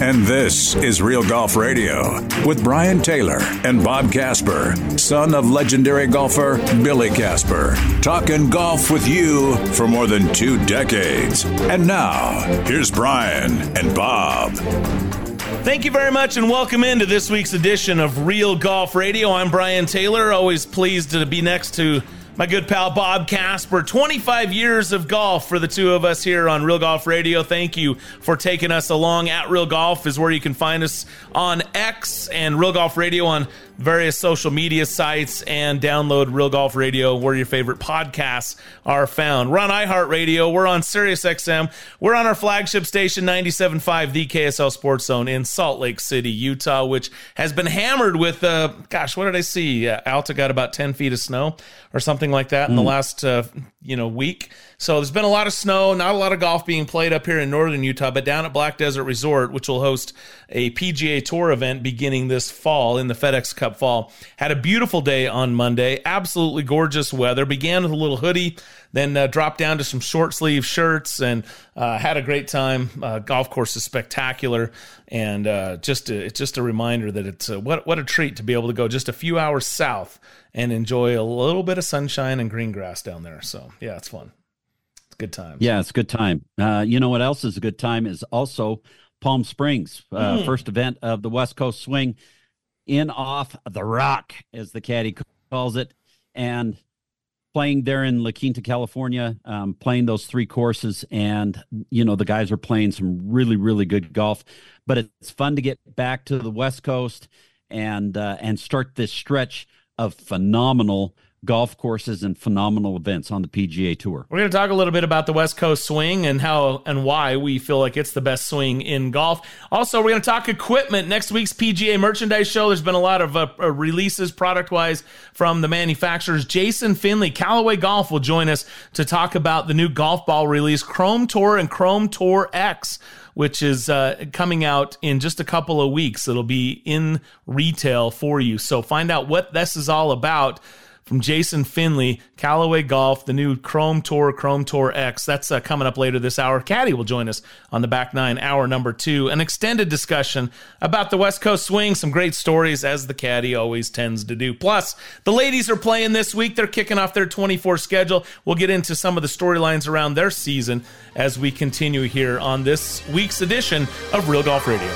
And this is Real Golf Radio with Brian Taylor and Bob Casper, son of legendary golfer Billy Casper. Talking golf with you for more than two decades. And now, here's Brian and Bob. Thank you very much and welcome into this week's edition of Real Golf Radio. I'm Brian Taylor, always pleased to be next to my good pal Bob Casper. 25 years of golf for the two of us here on Real Golf Radio. Thank you for taking us along. At Real Golf is where you can find us on X and Real Golf Radio on various social media sites and download Real Golf Radio where your favorite podcasts are found. We're on iHeartRadio. We're on SiriusXM. We're on our flagship station 97.5, the KSL Sports Zone in Salt Lake City, Utah, which has been hammered with, uh, gosh, what did I see? Uh, Alta got about 10 feet of snow or something like that in the hmm. last, uh, you know, week. So there's been a lot of snow, not a lot of golf being played up here in northern Utah, but down at Black Desert Resort, which will host a PGA Tour event beginning this fall in the FedEx Cup fall. Had a beautiful day on Monday, absolutely gorgeous weather. Began with a little hoodie, then uh, dropped down to some short sleeve shirts and uh, had a great time. Uh, golf course is spectacular, and uh, just a, it's just a reminder that it's a, what what a treat to be able to go just a few hours south and enjoy a little bit of sunshine and green grass down there. So yeah, it's fun good time. Yeah, it's a good time. Uh, you know what else is a good time is also Palm Springs, uh, mm. first event of the West Coast Swing in off the rock, as the caddy calls it, and playing there in La Quinta, California, um, playing those three courses, and you know the guys are playing some really, really good golf. But it's fun to get back to the West Coast and uh, and start this stretch of phenomenal golf courses and phenomenal events on the PGA Tour. We're going to talk a little bit about the West Coast swing and how and why we feel like it's the best swing in golf. Also, we're going to talk equipment. Next week's PGA merchandise show, there's been a lot of uh, uh releases product wise from the manufacturers. Jason Finley, Callaway Golf, will join us to talk about the new golf ball release, Chrome Tour and Chrome Tour X which is uh, coming out in just a couple of weeks. It'll be in retail for you. So find out what this is all about from Jason Finley, Callaway Golf, the new Chrome Tour, Chrome Tour X. That's uh, coming up later this hour. Caddy will join us on the back nine, hour number two. An extended discussion about the West Coast swing, some great stories, as the caddy always tends to do. Plus, the ladies are playing this week. They're kicking off their 24 schedule. We'll get into some of the storylines around their season as we continue here on this week's edition of Real Golf Radio.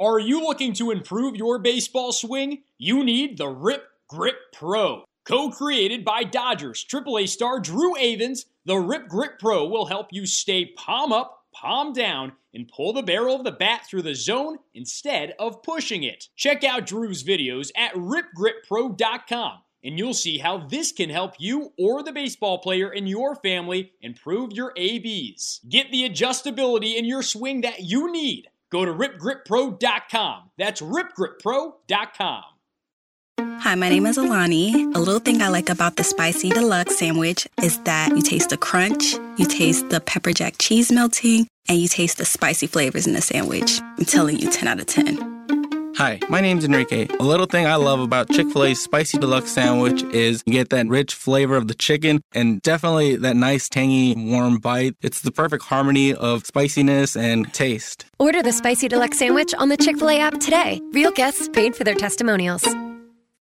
Are you looking to improve your baseball swing? You need the RIP Grip Pro. Co created by Dodgers AAA star Drew Avans, the Rip Grip Pro will help you stay palm up, palm down, and pull the barrel of the bat through the zone instead of pushing it. Check out Drew's videos at ripgrippro.com and you'll see how this can help you or the baseball player in your family improve your ABs. Get the adjustability in your swing that you need. Go to ripgrippro.com. That's ripgrippro.com. Hi, my name is Alani. A little thing I like about the spicy deluxe sandwich is that you taste the crunch, you taste the pepper jack cheese melting, and you taste the spicy flavors in the sandwich. I'm telling you, 10 out of 10. Hi, my name's Enrique. A little thing I love about Chick fil A's Spicy Deluxe Sandwich is you get that rich flavor of the chicken and definitely that nice, tangy, warm bite. It's the perfect harmony of spiciness and taste. Order the Spicy Deluxe Sandwich on the Chick fil A app today. Real guests paid for their testimonials.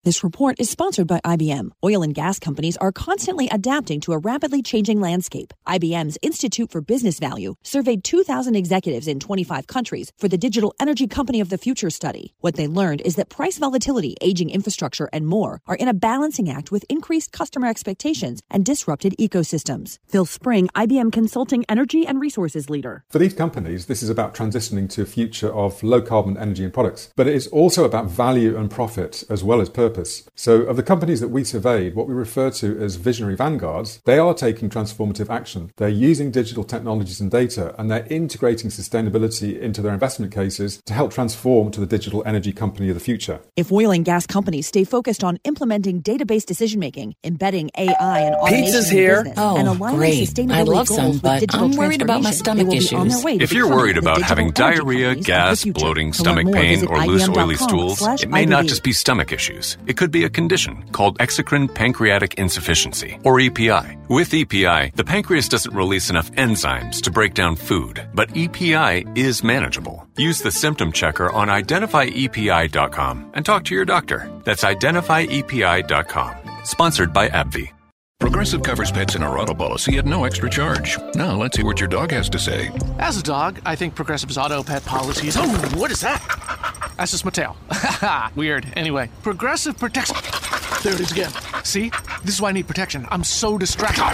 This report is sponsored by IBM. Oil and gas companies are constantly adapting to a rapidly changing landscape. IBM's Institute for Business Value surveyed 2,000 executives in 25 countries for the Digital Energy Company of the Future study. What they learned is that price volatility, aging infrastructure, and more are in a balancing act with increased customer expectations and disrupted ecosystems. Phil Spring, IBM Consulting Energy and Resources Leader. For these companies, this is about transitioning to a future of low carbon energy and products, but it is also about value and profit as well as purpose purpose. So, of the companies that we surveyed, what we refer to as visionary vanguards, they are taking transformative action. They're using digital technologies and data, and they're integrating sustainability into their investment cases to help transform to the digital energy company of the future. If oil and gas companies stay focused on implementing database decision making, embedding AI and automation Pizza's here. in business, Oh, and aligning great. sustainability I'd love goals some, with but digital I'm worried about my transformation, stomach they will be on their issues. way to If you're worried about having diarrhea, companies of the gas, bloating, stomach pain, or loose oily stools, it may not just be stomach issues. It could be a condition called exocrine pancreatic insufficiency, or EPI. With EPI, the pancreas doesn't release enough enzymes to break down food, but EPI is manageable. Use the symptom checker on identifyepi.com and talk to your doctor. That's identifyepi.com. Sponsored by AbbVie. Progressive covers pets in our auto policy at no extra charge. Now let's hear what your dog has to say. As a dog, I think Progressive's auto pet policies. Oh, what is that? That's just my tail. Weird. Anyway, Progressive protects. There it is again. See? This is why I need protection. I'm so distracted.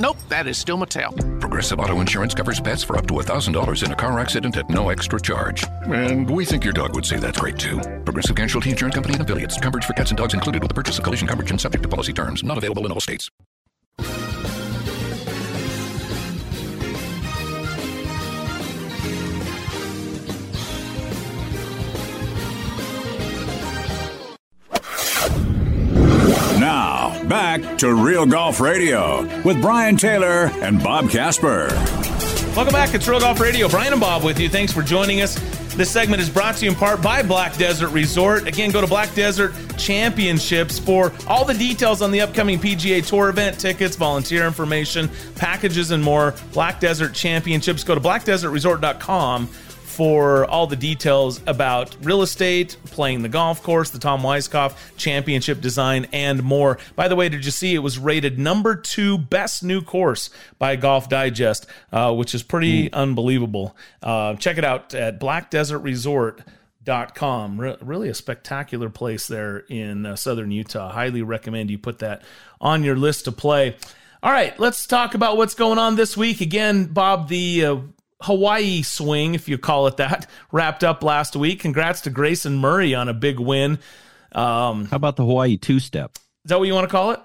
Nope, that is still my tail. Progressive Auto Insurance covers pets for up to $1,000 in a car accident at no extra charge. And we think your dog would say that's great too. Progressive Casualty Insurance Company and affiliates. Coverage for cats and dogs included with the purchase of collision coverage and subject to policy terms. Not available in all states. Now, back to Real Golf Radio with Brian Taylor and Bob Casper. Welcome back. It's Real Golf Radio. Brian and Bob with you. Thanks for joining us. This segment is brought to you in part by Black Desert Resort. Again, go to Black Desert Championships for all the details on the upcoming PGA Tour event, tickets, volunteer information, packages, and more. Black Desert Championships. Go to blackdesertresort.com for all the details about real estate, playing the golf course, the Tom Weiskopf championship design, and more. By the way, did you see it was rated number two best new course by Golf Digest, uh, which is pretty unbelievable. Uh, check it out at Black Desert Resort. Dot com. Re- really a spectacular place there in uh, southern Utah. Highly recommend you put that on your list to play. All right, let's talk about what's going on this week. Again, Bob, the uh, Hawaii swing, if you call it that, wrapped up last week. Congrats to Grayson Murray on a big win. Um, How about the Hawaii two step? is that what you want to call it?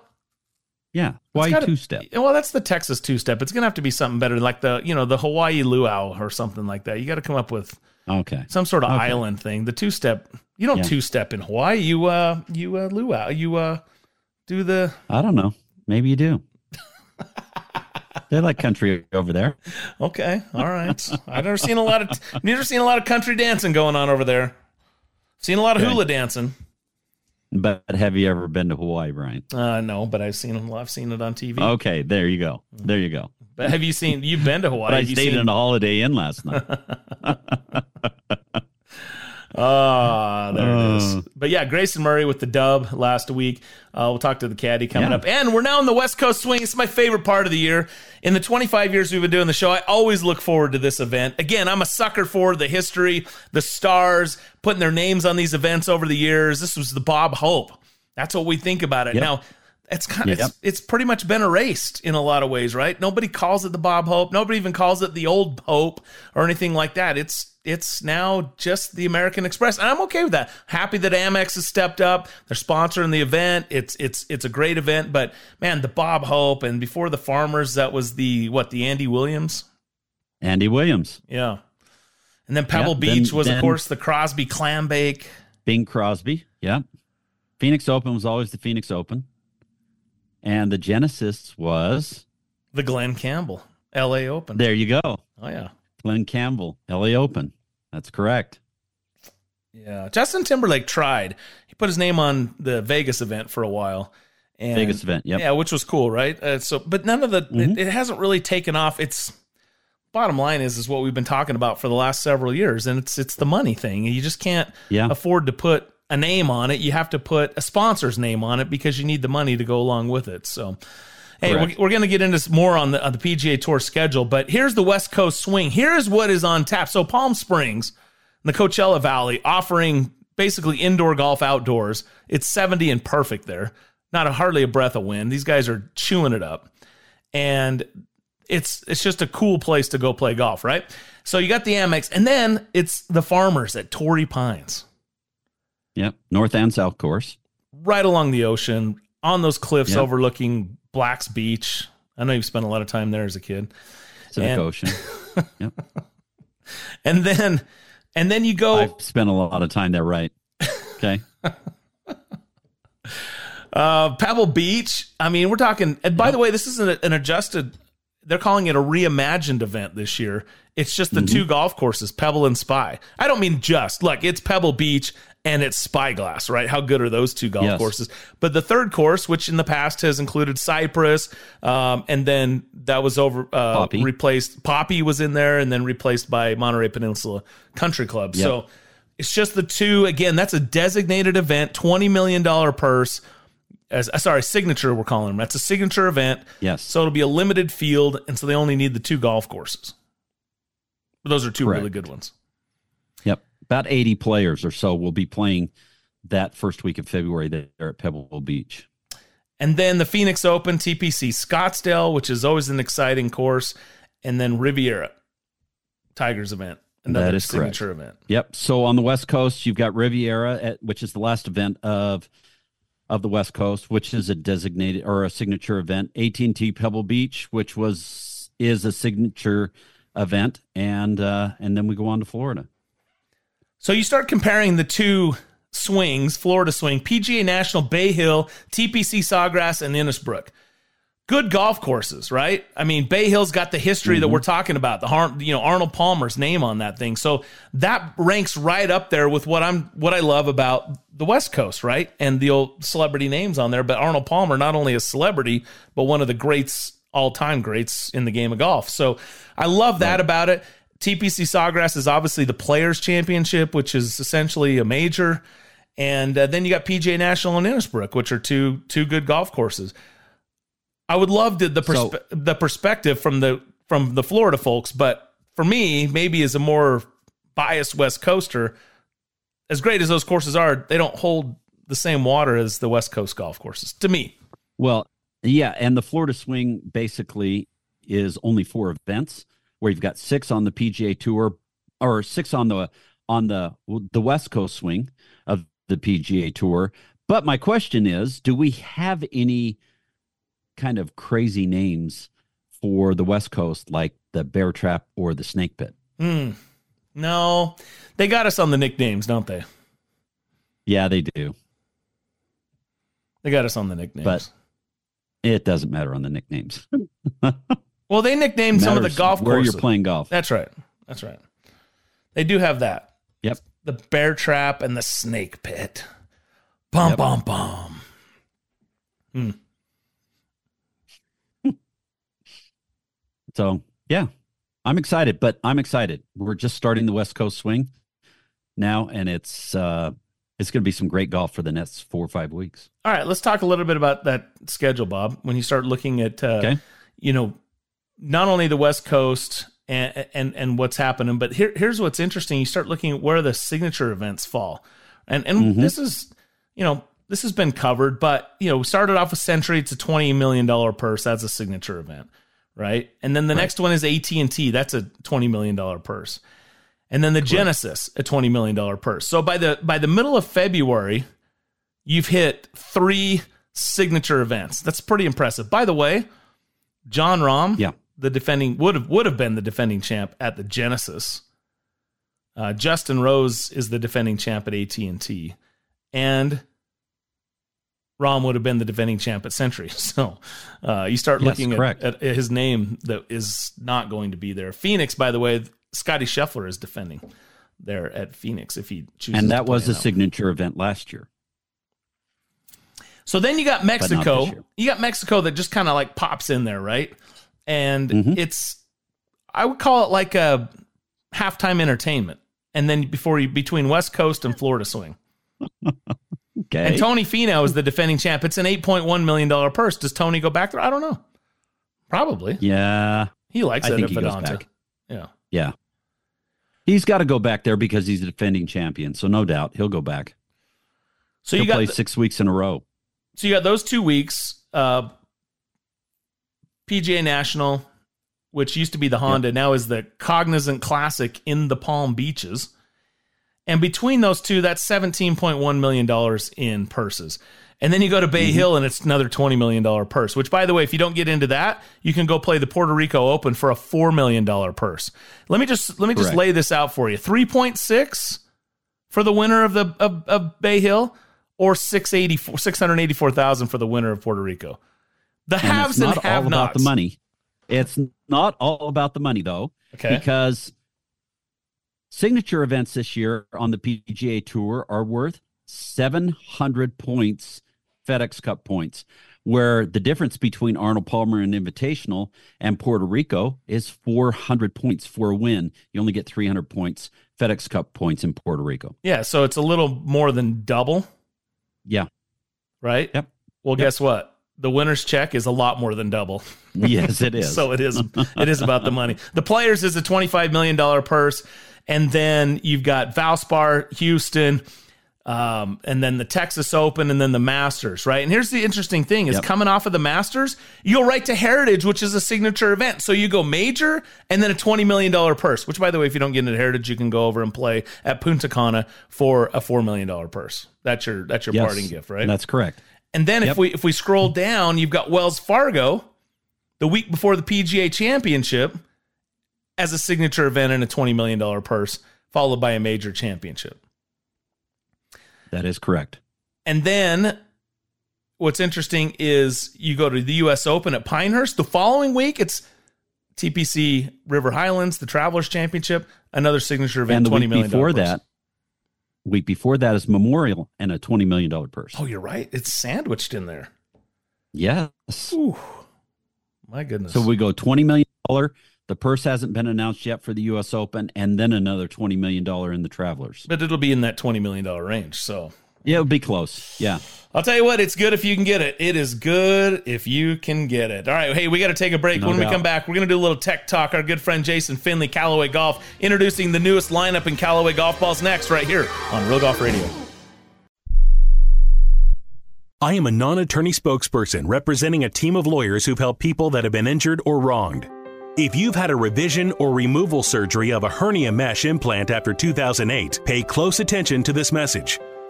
Yeah, Hawaii two step. Well, that's the Texas two step. It's gonna have to be something better, like the you know the Hawaii luau or something like that. You got to come up with Okay. some sort of Okay. island thing. The two step. You don't Yeah. two step in Hawaii. You uh you uh luau. You uh do the I don't know. Maybe you do. They like country over there. okay. All right. I've never seen a lot of never seen a lot of country dancing going on over there. Seen a lot of Okay. hula dancing. But have you ever been to Hawaii, Brian? Uh, no, but I've seen I've seen it on TV. Okay, there you go. There you go. But have you seen? You've been to Hawaii? I stayed seen- in a Holiday Inn last night. Ah, there it is. Uh. But yeah, Grayson Murray with the dub last week. Uh, we'll talk to the caddy coming Yeah. up. And we're now in the West Coast swing. It's my favorite part of the year. In the 25 years we've been doing the show, I always look forward to this event. Again, I'm a sucker for the history, the stars, putting their names on these events over the years. This was the Bob Hope. That's what we think about it. Now, it's kind of Yep. it's, it's pretty much been erased in a lot of ways, right? Nobody calls it the Bob Hope. Nobody even calls it the old Pope or anything like that. It's it's now just the American Express, and I'm okay with that. Happy that Amex has stepped up. They're sponsoring the event. It's it's it's a great event, but man, the Bob Hope and before the Farmers, that was the what the Andy Williams, Andy Williams, yeah, and then Pebble Beach then- was of course the Crosby Clam Bake. Bing Crosby. Yeah. Phoenix Open was always the Phoenix Open. And the Genesis was The Glen Campbell L.A. Open. there you go. Oh yeah. Glen Campbell, LA Open. That's correct. Yeah, Justin Timberlake tried. He put his name on the Vegas event for a while. And, Vegas event, yep. Yeah, which was cool, right? Uh, so, but none of the Mm-hmm. it, it hasn't really taken off. It's bottom line is is what we've been talking about for the last several years, and it's it's the money thing. You just can't Yeah. afford to put a name on it. You have to put a sponsor's name on it because you need the money to go along with it. So. Hey, we're, we're going to get into more on the on the PGA Tour schedule, but here's the West Coast swing. Here's what is on tap. So Palm Springs, the Coachella Valley, offering basically indoor golf outdoors. It's 70 and perfect there. Not a hardly a breath of wind. These guys are chewing it up, and it's it's just a cool place to go play golf, right? So you got the Amex, and then it's the Farmers at Torrey Pines, Yep. North and South course. right along the ocean, on those cliffs Yep. overlooking Black's Beach. I know you've spent a lot of time there as a kid. Pacific And- Ocean. Yep. And then and then you go I've spent a lot of time there, right? Okay. Uh, Pebble Beach. I mean, we're talking. And by the way, this isn't an adjusted. They're calling it a reimagined event this year. It's just the Mm-hmm. two golf courses, Pebble and Spy. I don't mean just. Look, it's Pebble Beach and it's Spyglass, right? How good are those two golf Yes. courses? But the third course, which in the past has included Cypress, um, and then that was over uh, Poppy. replaced. Poppy was in there, and then replaced by Monterey Peninsula Country Club. Yep. So it's just the two. Again, that's a designated event, twenty million dollar purse as uh, sorry signature we're calling them that's a signature event Yes. so it'll be a limited field and so they only need the two golf courses but those are two Correct. really good ones. About 80 players or so will be playing that first week of February there at Pebble Beach. and then the phoenix open tpc scottsdale which is always an exciting course and then riviera tigers event another That is correct. event Yep. So on the West Coast, you've got Riviera, at, which is the last event of of the West Coast, which is a designated or a signature event. AT&T Pebble Beach, which was is a signature event, and uh, and then we go on to Florida. So you start comparing the two swings, Florida swing, PGA National, Bay Hill, TPC Sawgrass, and Innisbrook. Good golf courses, right? I mean, Bay Hill's got the history that mm-hmm. we're talking about. The you know Arnold Palmer's name on that thing, so that ranks right up there with what I'm what I love about the West Coast, right? And the old celebrity names on there. But Arnold Palmer, not only a celebrity, but one of the greats, all time greats in the game of golf. So I love that about it. TPC Sawgrass is obviously the Players Championship, which is essentially a major, and uh, then you got PGA National and Innisbrook, which are two two good golf courses. I would love to, the perspe- So- the perspective from the from the Florida folks, but for me, maybe as a more biased West Coaster, as great as those courses are, they don't hold the same water as the West Coast golf courses. To me, Well, yeah, and the Florida Swing basically is only four events, where you've got six on the PGA Tour, or six on the on the the West Coast Swing of the PGA Tour. But my question is, do we have any kind of crazy names for the West Coast, like the Bear Trap or the Snake Pit? Hmm. no, they got us on the nicknames, don't they? Yeah, they do, They got us on the nicknames. but it doesn't matter on the nicknames. well, they nicknamed some of the golf where courses. you're playing golf. That's right. That's right. They do have that. Yep. The bear trap and the snake pit. Bum Yep. bum bum. Hmm. So yeah, I'm excited, but I'm excited. We're just starting the West Coast swing now, and it's uh it's going to be some great golf for the next four or five weeks. All right, let's talk a little bit about that schedule, Bob. When you start looking at, uh, Okay. you know, not only the West Coast and and and what's happening, but here here's what's interesting. You start looking at where the signature events fall, and and Mhm. this is, you know, this has been covered, but you know, we started off with Sentry. It's a twenty million dollar purse. That's a signature event, right? And then the next one is AT and T. That's a twenty million dollar purse. And then the Genesis, a twenty million dollar purse. So by the by the middle of February, you've hit three signature events. That's pretty impressive. By the way, Jon Rahm, Yeah. The defending would have would have been the defending champ at the Genesis. Uh, Justin Rose is the defending champ at AT and T, and Rahm would have been the defending champ at Sentry. So uh, you start Yes, looking at, at his name that is not going to be there. Phoenix, by the way, Scotty Scheffler is defending. there at Phoenix if he chooses. And that was a signature event last year. So then you got Mexico. You got Mexico that just kind of like pops in there, right? And Mm-hmm. it's I would call it like a halftime entertainment. And then before you between West Coast and Florida swing. Okay. And Tony Finau is the defending champ. It's an eight point one million dollar purse. Does Tony go back there? I don't know. Probably. Yeah. He likes I it think he goes back. Yeah. Yeah. He's got to go back there because he's a defending champion. So no doubt he'll go back. So he'll you got play the- six weeks in a row. So you got those two weeks, uh, PGA National, which used to be the Honda, now is the Cognizant Classic in the Palm Beaches. And between those two, that's $17.1 million in purses. And then you go to Bay mm-hmm. Hill and it's another $20 million purse, which, by the way, if you don't get into that, you can go play the Puerto Rico Open for a $4 million purse. Let me just, let me just Correct. lay this out for you 3.6 for the winner of the of, of Bay Hill or 684 684,000 for the winner of Puerto Rico. The And haves it's and, not all have about the money. It's not all about the money though. Okay. Because signature events this year on the PGA Tour are worth 700 points, FedEx Cup points, where the difference between Arnold Palmer and Invitational and Puerto Rico is 400 points for a win. You only get 300 points, FedEx Cup points in Puerto Rico. Yeah, so it's a little more than double, Yeah. right? Yep. Well, guess what? The winner's check is a lot more than double. Yes, it is. so it is it is about the money. The players is a 25 million dollar purse and then you've got Valspar, Houston, um, and then the Texas Open and then the Masters, right? And here's the interesting thing is Yep. coming off of the Masters, you'll right to Heritage, which is a signature event. So you go major and then a $20 million purse, which by the way, if you don't get into Heritage, you can go over and play at Punta Cana for a $4 million purse. That's your that's your Yes, parting gift, right? That's correct. And then if we if we scroll down, you've got Wells Fargo the week before the PGA Championship as a signature event and a $20 million purse, followed by a major championship. That is correct. And then what's interesting is you go to the US Open at Pinehurst. The following week, it's TPC River Highlands, the Travelers Championship, another signature event, and the $20 week million before that, week before that is Memorial and a $20 million purse. Oh, you're right. It's sandwiched in there. Yes. Ooh, my goodness. So we go $20 million. The purse hasn't been announced yet for the U.S. Open, and then another $20 million in the Travelers. but it'll be in that $20 million range. So Yeah, it would be close. Yeah. I'll tell you what, it's good if you can get it. It is good if you can get it. All right, hey, we got to take a break. No when we come back, we're going to do a little tech talk. Our good friend Jason Finley, Callaway Golf, introducing the newest lineup in Callaway golf balls next, right here on Real Golf Radio. I am a non attorney spokesperson representing a team of lawyers who've helped people that have been injured or wronged. If you've had a revision or removal surgery of a hernia mesh implant after 2008, pay close attention to this message.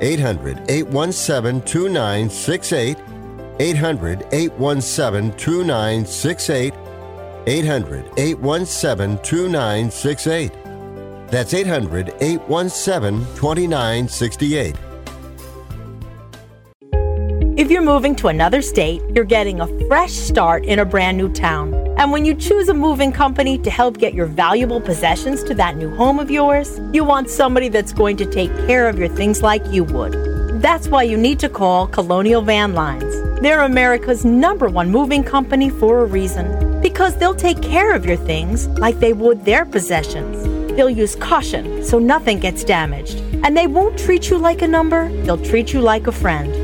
800 817 2968. 800 817 2968. 800 817 2968. That's 800 817 2968. If you're moving to another state, you're getting a fresh start in a brand new town. And when you choose a moving company to help get your valuable possessions to that new home of yours, you want somebody that's going to take care of your things like you would. That's why you need to call Colonial Van Lines. They're America's number one moving company for a reason. Because they'll take care of your things like they would their possessions. They'll use caution so nothing gets damaged. And they won't treat you like a number, they'll treat you like a friend.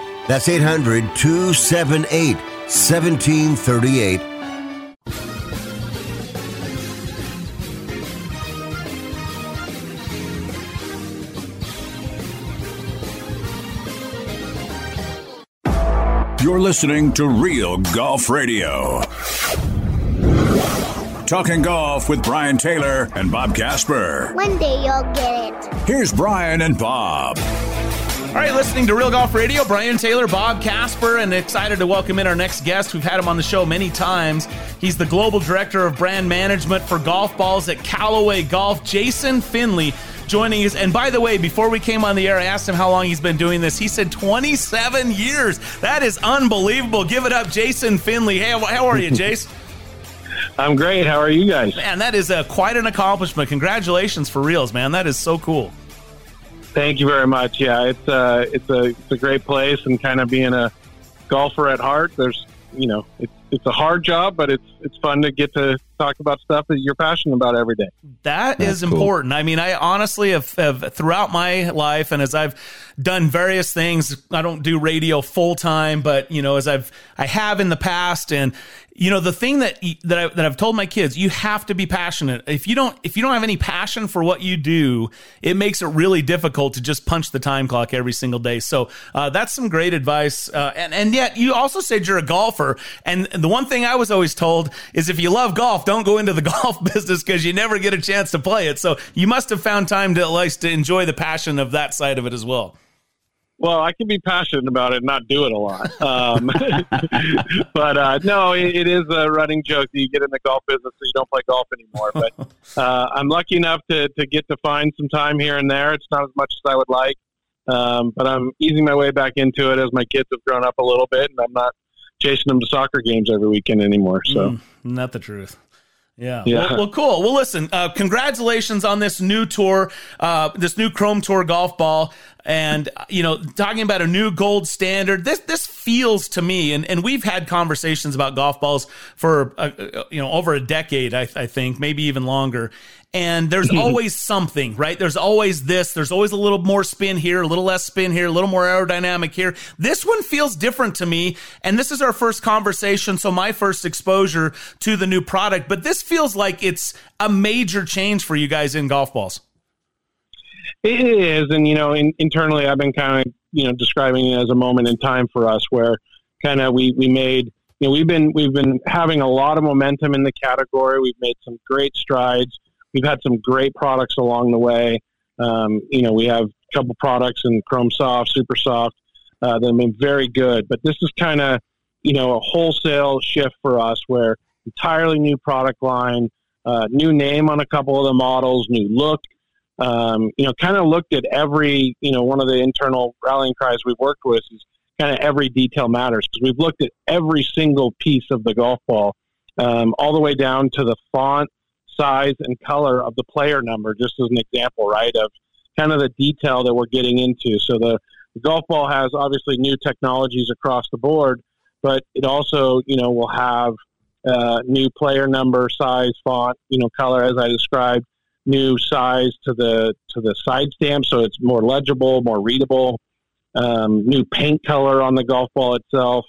That's 800 278 1738. You're listening to Real Golf Radio. Talking golf with Brian Taylor and Bob Casper. One day you'll get it. Here's Brian and Bob. All right, listening to Real Golf Radio, Brian Taylor, Bob Casper, and excited to welcome in our next guest. We've had him on the show many times. He's the Global Director of Brand Management for Golf Balls at Callaway Golf, Jason Finley, joining us. And by the way, before we came on the air, I asked him how long he's been doing this. He said 27 years. That is unbelievable. Give it up, Jason Finley. Hey, how are you, Jason? I'm great. How are you guys? Man, that is uh, quite an accomplishment. Congratulations for reals, man. That is so cool. Thank you very much. Yeah, it's uh, it's a it's a great place, and kind of being a golfer at heart. There's you know it's it's a hard job, but it's it's fun to get to talk about stuff that you're passionate about every day. That That's is important. Cool. I mean, I honestly have, have, throughout my life, and as I've done various things, I don't do radio full time, but you know, as I've I have in the past, and you know, the thing that that, I, that I've told my kids, you have to be passionate. If you don't, if you don't have any passion for what you do, it makes it really difficult to just punch the time clock every single day. So uh, that's some great advice. Uh, and and yet, you also said you're a golfer, and the one thing I was always told is if you love golf, don't go into the golf business because you never get a chance to play it. So you must have found time to at least to enjoy the passion of that side of it as well. Well, I can be passionate about it and not do it a lot. Um, but uh, no, it, it is a running joke that you get in the golf business so you don't play golf anymore. But uh, I'm lucky enough to, to get to find some time here and there. It's not as much as I would like. Um, but I'm easing my way back into it as my kids have grown up a little bit and I'm not chasing them to soccer games every weekend anymore. So, mm, not the truth. Yeah. yeah. Well, well, cool. Well, listen, uh, congratulations on this new tour, uh, this new Chrome Tour golf ball and you know talking about a new gold standard this this feels to me and, and we've had conversations about golf balls for uh, uh you know over a decade I, I, think maybe even longer and there's always something right? There's always this. There's always a little more spin here a little less spin here a little more aerodynamic here. This one feels different to me and this is our first conversation so my first exposure to the new product. But this feels like it's a major change for you guys in golf balls. It is, and you know, in, internally, I've been kind of you know describing it as a moment in time for us where kind of we we made you know we've been we've been having a lot of momentum in the category. We've made some great strides. We've had some great products along the way. Um, you know, we have a couple products in Chrome Soft, Super Soft uh, that have been very good. But this is kind of you know a wholesale shift for us where entirely new product line, uh, new name on a couple of the models, new look um, you know, kind of looked at every, you know, one of the internal rallying cries we've worked with is kind of every detail matters because we've looked at every single piece of the golf ball, um, all the way down to the font, size, and color of the player number, just as an example, right, of kind of the detail that we're getting into. So the, the golf ball has obviously new technologies across the board, but it also, you know, will have uh, new player number, size, font, you know, color, as I described new size to the to the side stamp, so it's more legible, more readable. um, new paint color on the golf ball itself.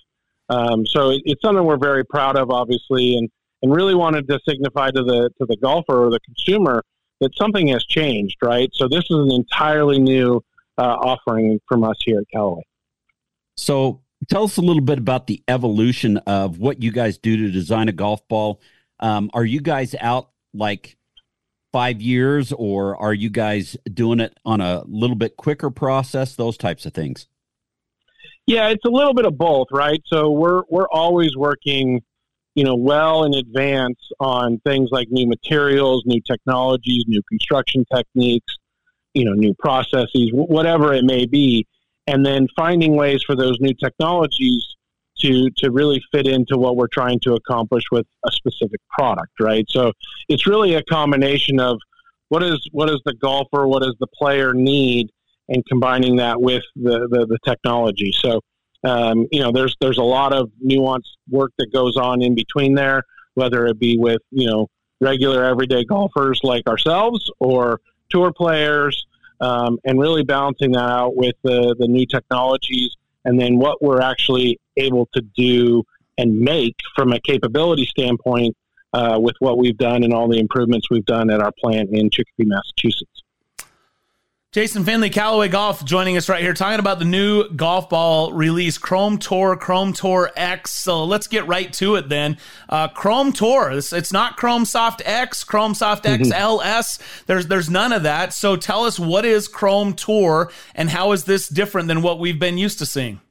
Um, so it, it's something we're very proud of, obviously, and, and really wanted to signify to the to the golfer or the consumer that something has changed, right? So this is an entirely new uh, offering from us here at Callaway. So tell us a little bit about the evolution of what you guys do to design a golf ball. Um, are you guys out like five years, or are you guys doing it on a little bit quicker process? Those types of things. Yeah, it's a little bit of both, right? So we're we're always working, you know, well in advance on things like new materials, new technologies, new construction techniques, you know, new processes, whatever it may be, and then finding ways for those new technologies to to really fit into what we're trying to accomplish with a specific product, right? So it's really a combination of what is what does the golfer, what does the player need, and combining that with the the, the technology. So um, you know, there's there's a lot of nuanced work that goes on in between there, whether it be with you know regular everyday golfers like ourselves or tour players, um, and really balancing that out with the the new technologies and then what we're actually able to do and make from a capability standpoint uh, with what we've done and all the improvements we've done at our plant in Chicopee, Massachusetts. Jason Finley, Callaway Golf, joining us right here, talking about the new golf ball release, Chrome Tour, Chrome Tour X. So let's get right to it then. Uh, Chrome Tour, it's, it's, not Chrome Soft X, Chrome Soft X mm-hmm. LS. There's there's none of that. So tell us what is Chrome Tour and how is this different than what we've been used to seeing?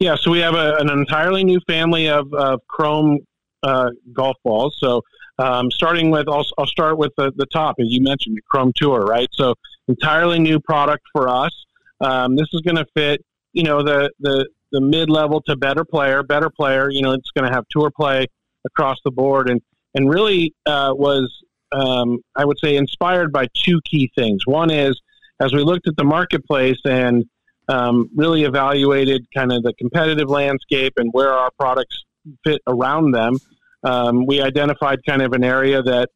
Yeah, so we have a, an entirely new family of, of Chrome uh, golf balls. So um, starting with, I'll, I'll start with the, the top, as you mentioned, the Chrome Tour, right? So entirely new product for us. Um, this is going to fit, you know, the the the mid level to better player, better player. You know, it's going to have tour play across the board, and and really uh, was um, I would say inspired by two key things. One is as we looked at the marketplace and um, really evaluated kind of the competitive landscape and where our products fit around them. Um, we identified kind of an area that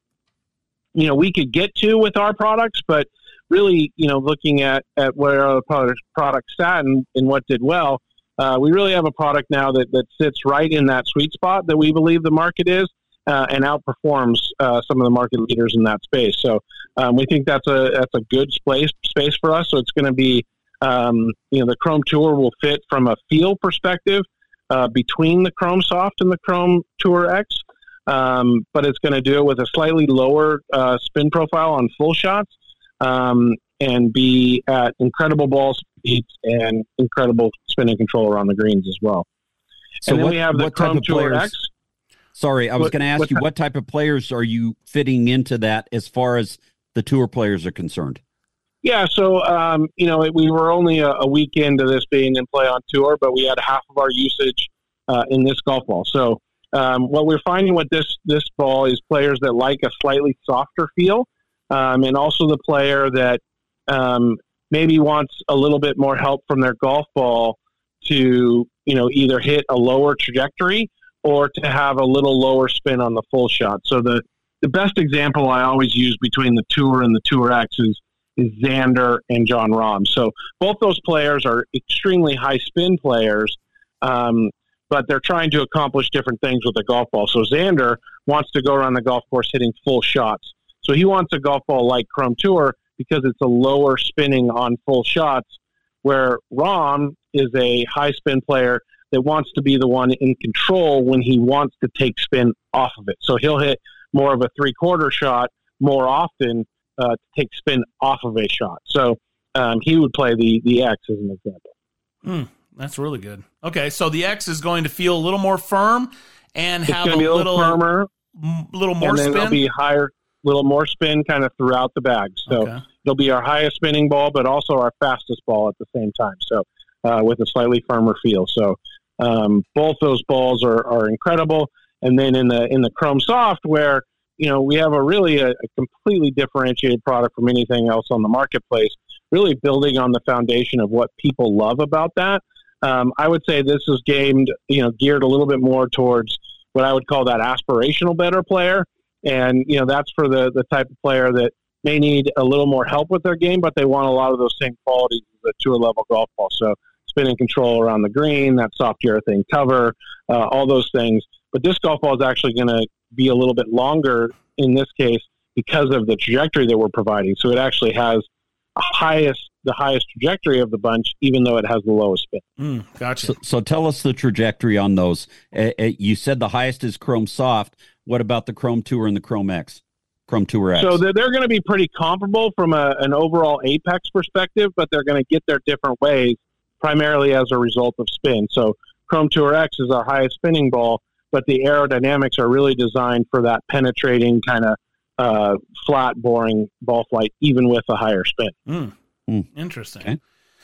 you know we could get to with our products, but really, you know, looking at, at where our product, product sat and, and what did well, uh, we really have a product now that, that sits right in that sweet spot that we believe the market is uh, and outperforms uh, some of the market leaders in that space. So um, we think that's a that's a good space space for us. So it's going to be um, you know the Chrome Tour will fit from a feel perspective uh, between the Chrome Soft and the Chrome Tour X. Um, but it's going to do it with a slightly lower uh, spin profile on full shots um, and be at incredible ball speeds and incredible spin and control around the greens as well. So and then what, we have the Chrome Tour players, X. Sorry, I was going to ask you what type of players are you fitting into that as far as the tour players are concerned? Yeah, so um, you know we were only a, a, week into this being in play on tour, but we had half of our usage uh, in this golf ball. So um, what we're finding with this this ball is players that like a slightly softer feel um, and also the player that um, maybe wants a little bit more help from their golf ball to you know either hit a lower trajectory or to have a little lower spin on the full shot. So the the best example I always use between the Tour and the Tour X is, is Xander and Jon Rahm. So both those players are extremely high spin players, um, but they're trying to accomplish different things with the golf ball. So Xander wants to go around the golf course hitting full shots. So he wants a golf ball like Chrome Tour because it's a lower spinning on full shots, where Rahm is a high spin player that wants to be the one in control when he wants to take spin off of it. So he'll hit more of a three quarter shot more often uh, to take spin off of a shot. So um, he would play the the X as an example. Mm, that's really good. Okay, so the X is going to feel a little more firm and it's have a, a little, little firmer, little more and then spin. It'll be higher little more spin kind of throughout the bag. So okay. it'll be our highest spinning ball, but also our fastest ball at the same time. So uh, with a slightly firmer feel. So um, both those balls are, are incredible. And then in the in the Chrome Soft, where you know we have a really a, a completely differentiated product from anything else on the marketplace, really building on the foundation of what people love about that. Um, I would say this is gamed, you know, geared a little bit more towards what I would call that aspirational better player and you know that's for the the type of player that may need a little more help with their game, but they want a lot of those same qualities as a tour level golf ball. So spin and control around the green, that soft urethane cover, uh, all those things. But this golf ball is actually going to be a little bit longer in this case because of the trajectory that we're providing. So it actually has a highest the highest trajectory of the bunch, even though it has the lowest spin. Mm, gotcha. So, so, tell us the trajectory on those. Uh, uh, you said the highest is Chrome Soft. What about the Chrome Tour and the Chrome X? Chrome Tour X. So they're, they're going to be pretty comparable from a, an overall apex perspective, but they're going to get their different ways, primarily as a result of spin. So Chrome Tour X is our highest spinning ball, but the aerodynamics are really designed for that penetrating kind of uh, flat, boring ball flight, even with a higher spin. Mm. Mm. Interesting. Okay.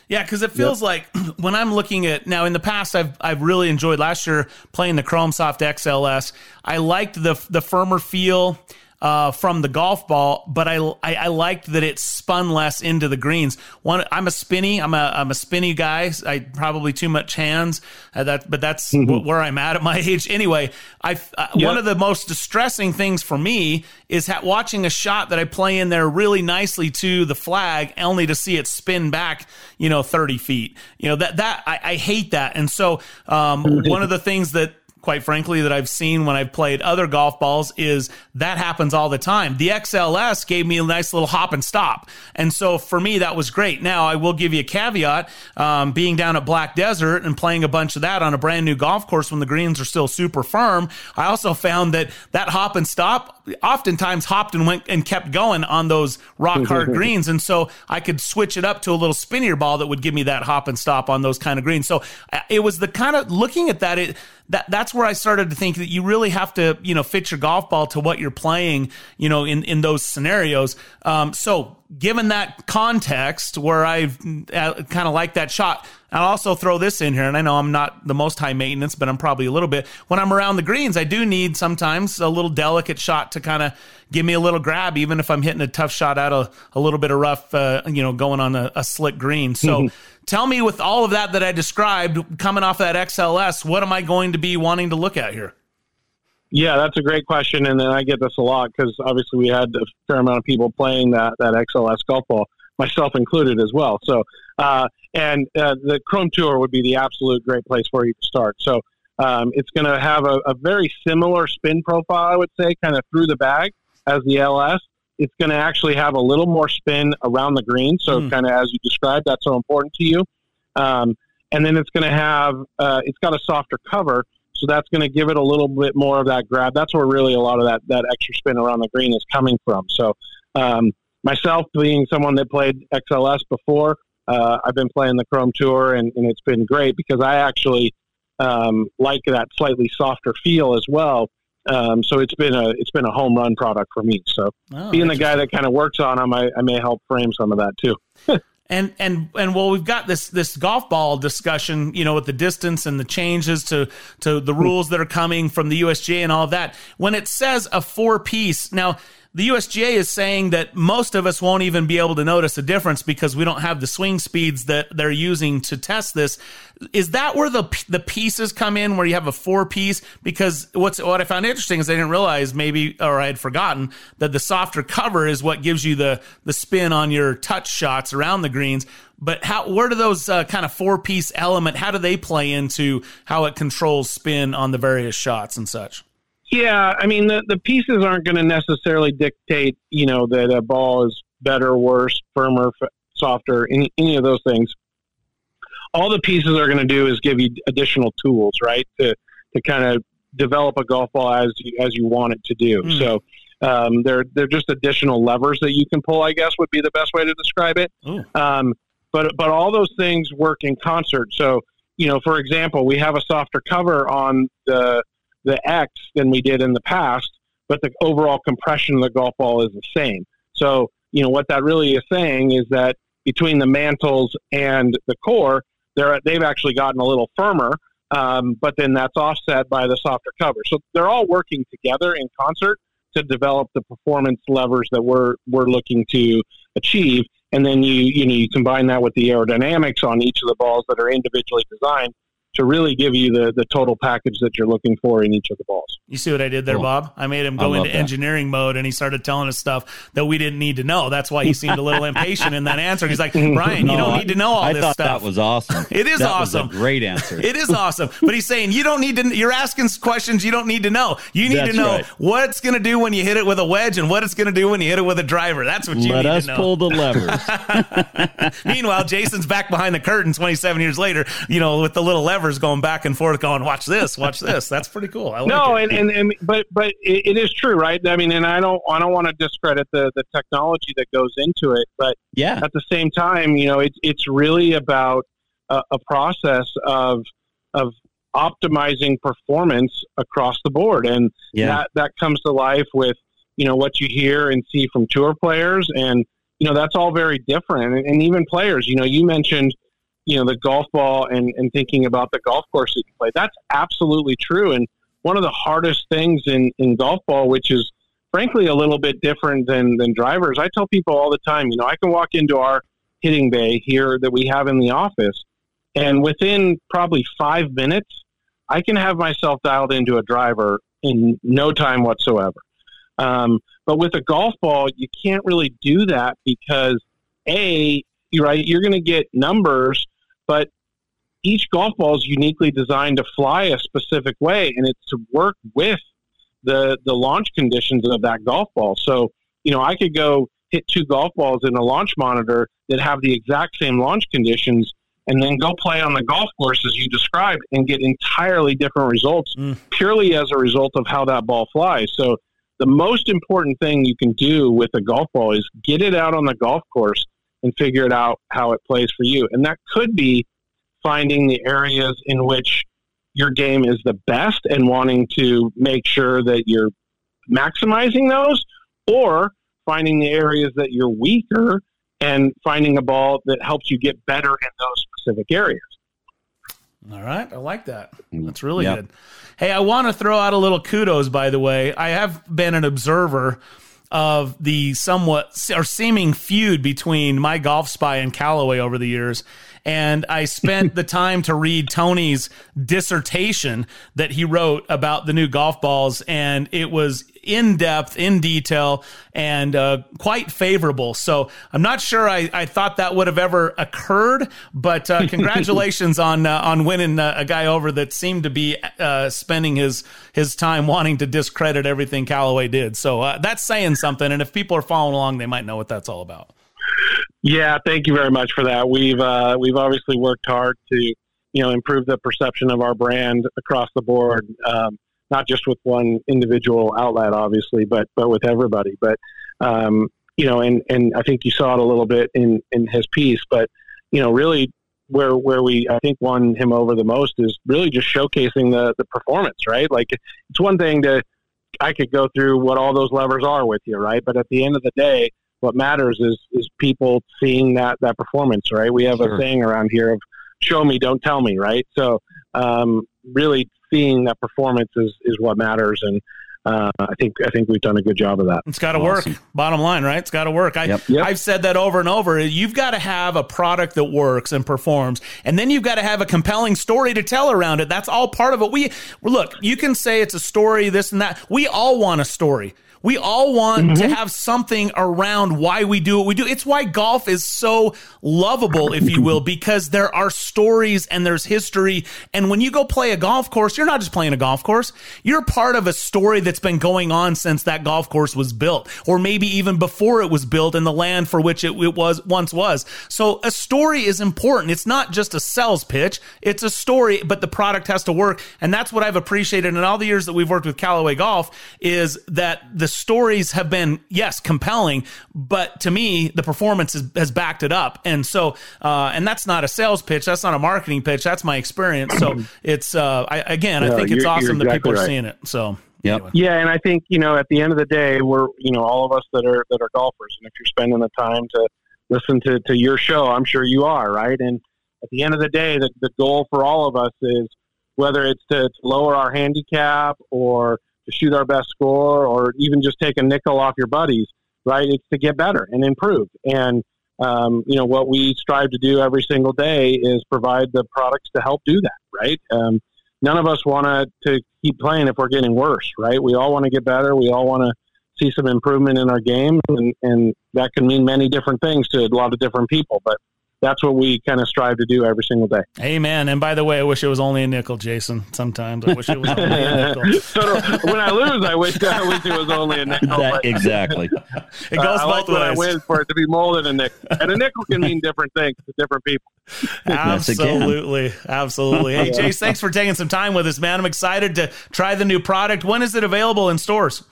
Yeah, because it feels yep. like when I'm looking at now in the past, I've I've really enjoyed last year playing the Chrome Soft XLS. I liked the the firmer feel uh, from the golf ball, but I, I, I liked that it spun less into the greens. One, I'm a spinny, I'm a I'm a spinny guy. I probably too much hands. Uh, that, but that's mm-hmm. where I'm at at my age. Anyway, I uh, yep. one of the most distressing things for me is ha- watching a shot that I play in there really nicely to the flag, only to see it spin back, you know, 30 feet. You know that that I, I hate that, and so um, one of the things that quite frankly, that I've seen when I've played other golf balls is that happens all the time. The XLS gave me a nice little hop and stop. And so for me, that was great. Now, I will give you a caveat um, being down at Black Desert and playing a bunch of that on a brand new golf course when the greens are still super firm. I also found that that hop and stop oftentimes hopped and went and kept going on those rock hard greens. And so I could switch it up to a little spinnier ball that would give me that hop and stop on those kind of greens. So uh, it was the kind of looking at that, it, that that's where I started to think that you really have to, you know, fit your golf ball to what you're playing, you know, in in those scenarios. Um, so given that context where I've uh, kind of like that shot, I'll also throw this in here. And I know I'm not the most high maintenance, but I'm probably a little bit. When I'm around the greens, I do need sometimes a little delicate shot to kind of give me a little grab, even if I'm hitting a tough shot out of a little bit of rough, uh, you know, going on a, a slick green. So tell me, with all of that that I described coming off that XLS, what am I going to be wanting to look at here? Yeah, that's a great question, and then I get this a lot because obviously we had a fair amount of people playing that that XLS golf ball, myself included as well. So, uh, and uh, the Chrome Tour would be the absolute great place for you to start. So, um, it's going to have a, a, very similar spin profile, I would say, kind of through the bag as the LS. It's going to actually have a little more spin around the green, so mm. kind of as you described, that's so important to you. Um, and then it's going to have uh, it's got a softer cover so that's going to give it a little bit more of that grab. That's where really a lot of that, that extra spin around the green is coming from. So um, myself being someone that played XLS before, uh, I've been playing the Chrome Tour and, and it's been great because I actually um, like that slightly softer feel as well. Um, so it's been a it's been a home run product for me. So oh, being the guy that kind of works on them, I, I may help frame some of that too. and and and well we've got this this golf ball discussion you know with the distance and the changes to to the rules that are coming from the USGA and all of that when it says a four piece now the USGA is saying that most of us won't even be able to notice a difference because we don't have the swing speeds that they're using to test this. Is that where the the pieces come in, where you have a four piece? Because what's what I found interesting is I didn't realize maybe, or I had forgotten that the softer cover is what gives you the the spin on your touch shots around the greens. But how where do those uh, kind of four piece element? How do they play into how it controls spin on the various shots and such? Yeah, I mean the the pieces aren't going to necessarily dictate, you know, that a ball is better, worse, firmer, f- softer, any any of those things. All the pieces are going to do is give you additional tools, right, to to kind of develop a golf ball as you, as you want it to do. Mm. So um, they're they're just additional levers that you can pull. I guess would be the best way to describe it. Um, but but all those things work in concert. So you know, for example, we have a softer cover on the the X than we did in the past, but the overall compression of the golf ball is the same. So, you know, what that really is saying is that between the mantles and the core, they're, they've actually gotten a little firmer, um, but then that's offset by the softer cover. So they're all working together in concert to develop the performance levers that we're, we're looking to achieve. And then you, you know, you combine that with the aerodynamics on each of the balls that are individually designed to really give you the the total package that you're looking for in each of the balls. You see what I did there, Cool. Bob? I made him go into that. engineering mode and he started telling us stuff that we didn't need to know. That's why he seemed a little impatient in that answer. He's like, Brian, you don't I- need to know all I this thought stuff. that was awesome. It is That was a awesome. great answer. It is awesome. But he's saying you don't need to you're asking questions you don't need to know. You need That's to know right. what it's gonna do when you hit it with a wedge and what it's gonna do when you hit it with a driver. That's what you Let need us to know. pull the levers. Meanwhile, Jason's back behind the curtain 27 years later, you know, with the little levers going back and forth, going, watch this, watch this. That's pretty cool. I like no, it. and, and, and but but it, it is true, right? I mean, and I don't I don't want to discredit the the technology that goes into it, but yeah, at the same time, you know, it's it's really about a, a process of of optimizing performance across the board, and Yeah. that that comes to life with you know what you hear and see from tour players, and you know that's all very different, and, and even players. You know, you mentioned you know the golf ball and, and thinking about the golf course that you play. That's absolutely true. And one of the hardest things in, in golf ball, which is frankly a little bit different than, than drivers, I tell people all the time, you know, I can walk into our hitting bay here that we have in the office, and within probably five minutes, I can have myself dialed into a driver in no time whatsoever. Um, but with a golf ball, you can't really do that because a you're right, you're going to get numbers, but each golf ball is uniquely designed to fly a specific way, and it's to work with the the launch conditions of that golf ball. So you know, I could go hit two golf balls in a launch monitor that have the exact same launch conditions. And then go play on the golf course as you described and get entirely different results mm. purely as a result of how that ball flies. So, the most important thing you can do with a golf ball is get it out on the golf course and figure it out how it plays for you. And that could be finding the areas in which your game is the best and wanting to make sure that you're maximizing those, or finding the areas that you're weaker and finding a ball that helps you get better in those specific areas. All right, I like that. Mm, That's really Yep. good. Hey, I want to throw out a little kudos, by the way. I have been an observer of the somewhat or seeming feud between MyGolfSpy and Callaway over the years. And I spent the time to read Tony's dissertation that he wrote about the new golf balls, and it was in depth, in detail, and uh, quite favorable. So I'm not sure I, I thought that would have ever occurred, but uh, congratulations on uh, on winning uh, a guy over that seemed to be uh, spending his his time wanting to discredit everything Callaway did. So uh, that's saying something, and if people are following along, they might know what that's all about. Yeah, thank you very much for that. We've uh, we've obviously worked hard to you know improve the perception of our brand across the board, um, not just with one individual outlet, obviously, but but with everybody. But um, you know, and and I think you saw it a little bit in in his piece, but you know, really where where we I think won him over the most is really just showcasing the the performance, right? Like it's one thing to I could go through what all those levers are with you, right? But at the end of the day, what matters is is people seeing that that performance, right? We have Sure. a saying around here of "show me, don't tell me," right? So, um, really seeing that performance is is what matters, and uh, I think I think we've done a good job of that. It's got to work. Bottom line, right? It's got to work. I, I've said that over and over. You've got to have a product that works and performs, and then you've got to have a compelling story to tell around it. That's all part of it. We look. You can say it's a story, this and that. We all want a story. We all want to mm-hmm. have something around why we do what we do. It's why golf is so lovable, if you will, because there are stories and there's history. And when you go play a golf course, you're not just playing a golf course. You're part of a story that's been going on since that golf course was built, or maybe even before it was built in the land for which it, it was once was. So a story is important. It's not just a sales pitch. It's a story, but the product has to work. And that's what I've appreciated in all the years that we've worked with Callaway Golf is that the stories have been, yes, compelling, but to me, the performance has, has backed it up. And so, uh, and that's not a sales pitch. That's not a marketing pitch. That's my experience. So it's, uh, I, again, I think it's awesome you're that people are right. seeing it. So, Yep. Yeah, and I think you know at the end of the day, we're you know all of us that are that are golfers, and if you're spending the time to listen to to your show, I'm sure you are, right? And at the end of the day, the the goal for all of us is whether it's to, to lower our handicap or to shoot our best score, or even just take a nickel off your buddies, right? It's to get better and improve. And um, you know what we strive to do every single day is provide the products to help do that, right? Um, none of us want to keep playing if we're getting worse, right? We all want to get better. We all want to see some improvement in our game, and, and that can mean many different things to a lot of different people. But that's what we kind of strive to do every single day. Amen. And by the way, I wish it was only a nickel, Jason. Sometimes I wish it was only a nickel. so when I lose, I wish I wish it was only a nickel. That, exactly. it goes uh, both like ways. I win for it to be more than a nickel, and a nickel can mean different things to different people. Absolutely. Absolutely. Hey, Jace, thanks for taking some time with us, man. I'm excited to try the new product. When is it available in stores?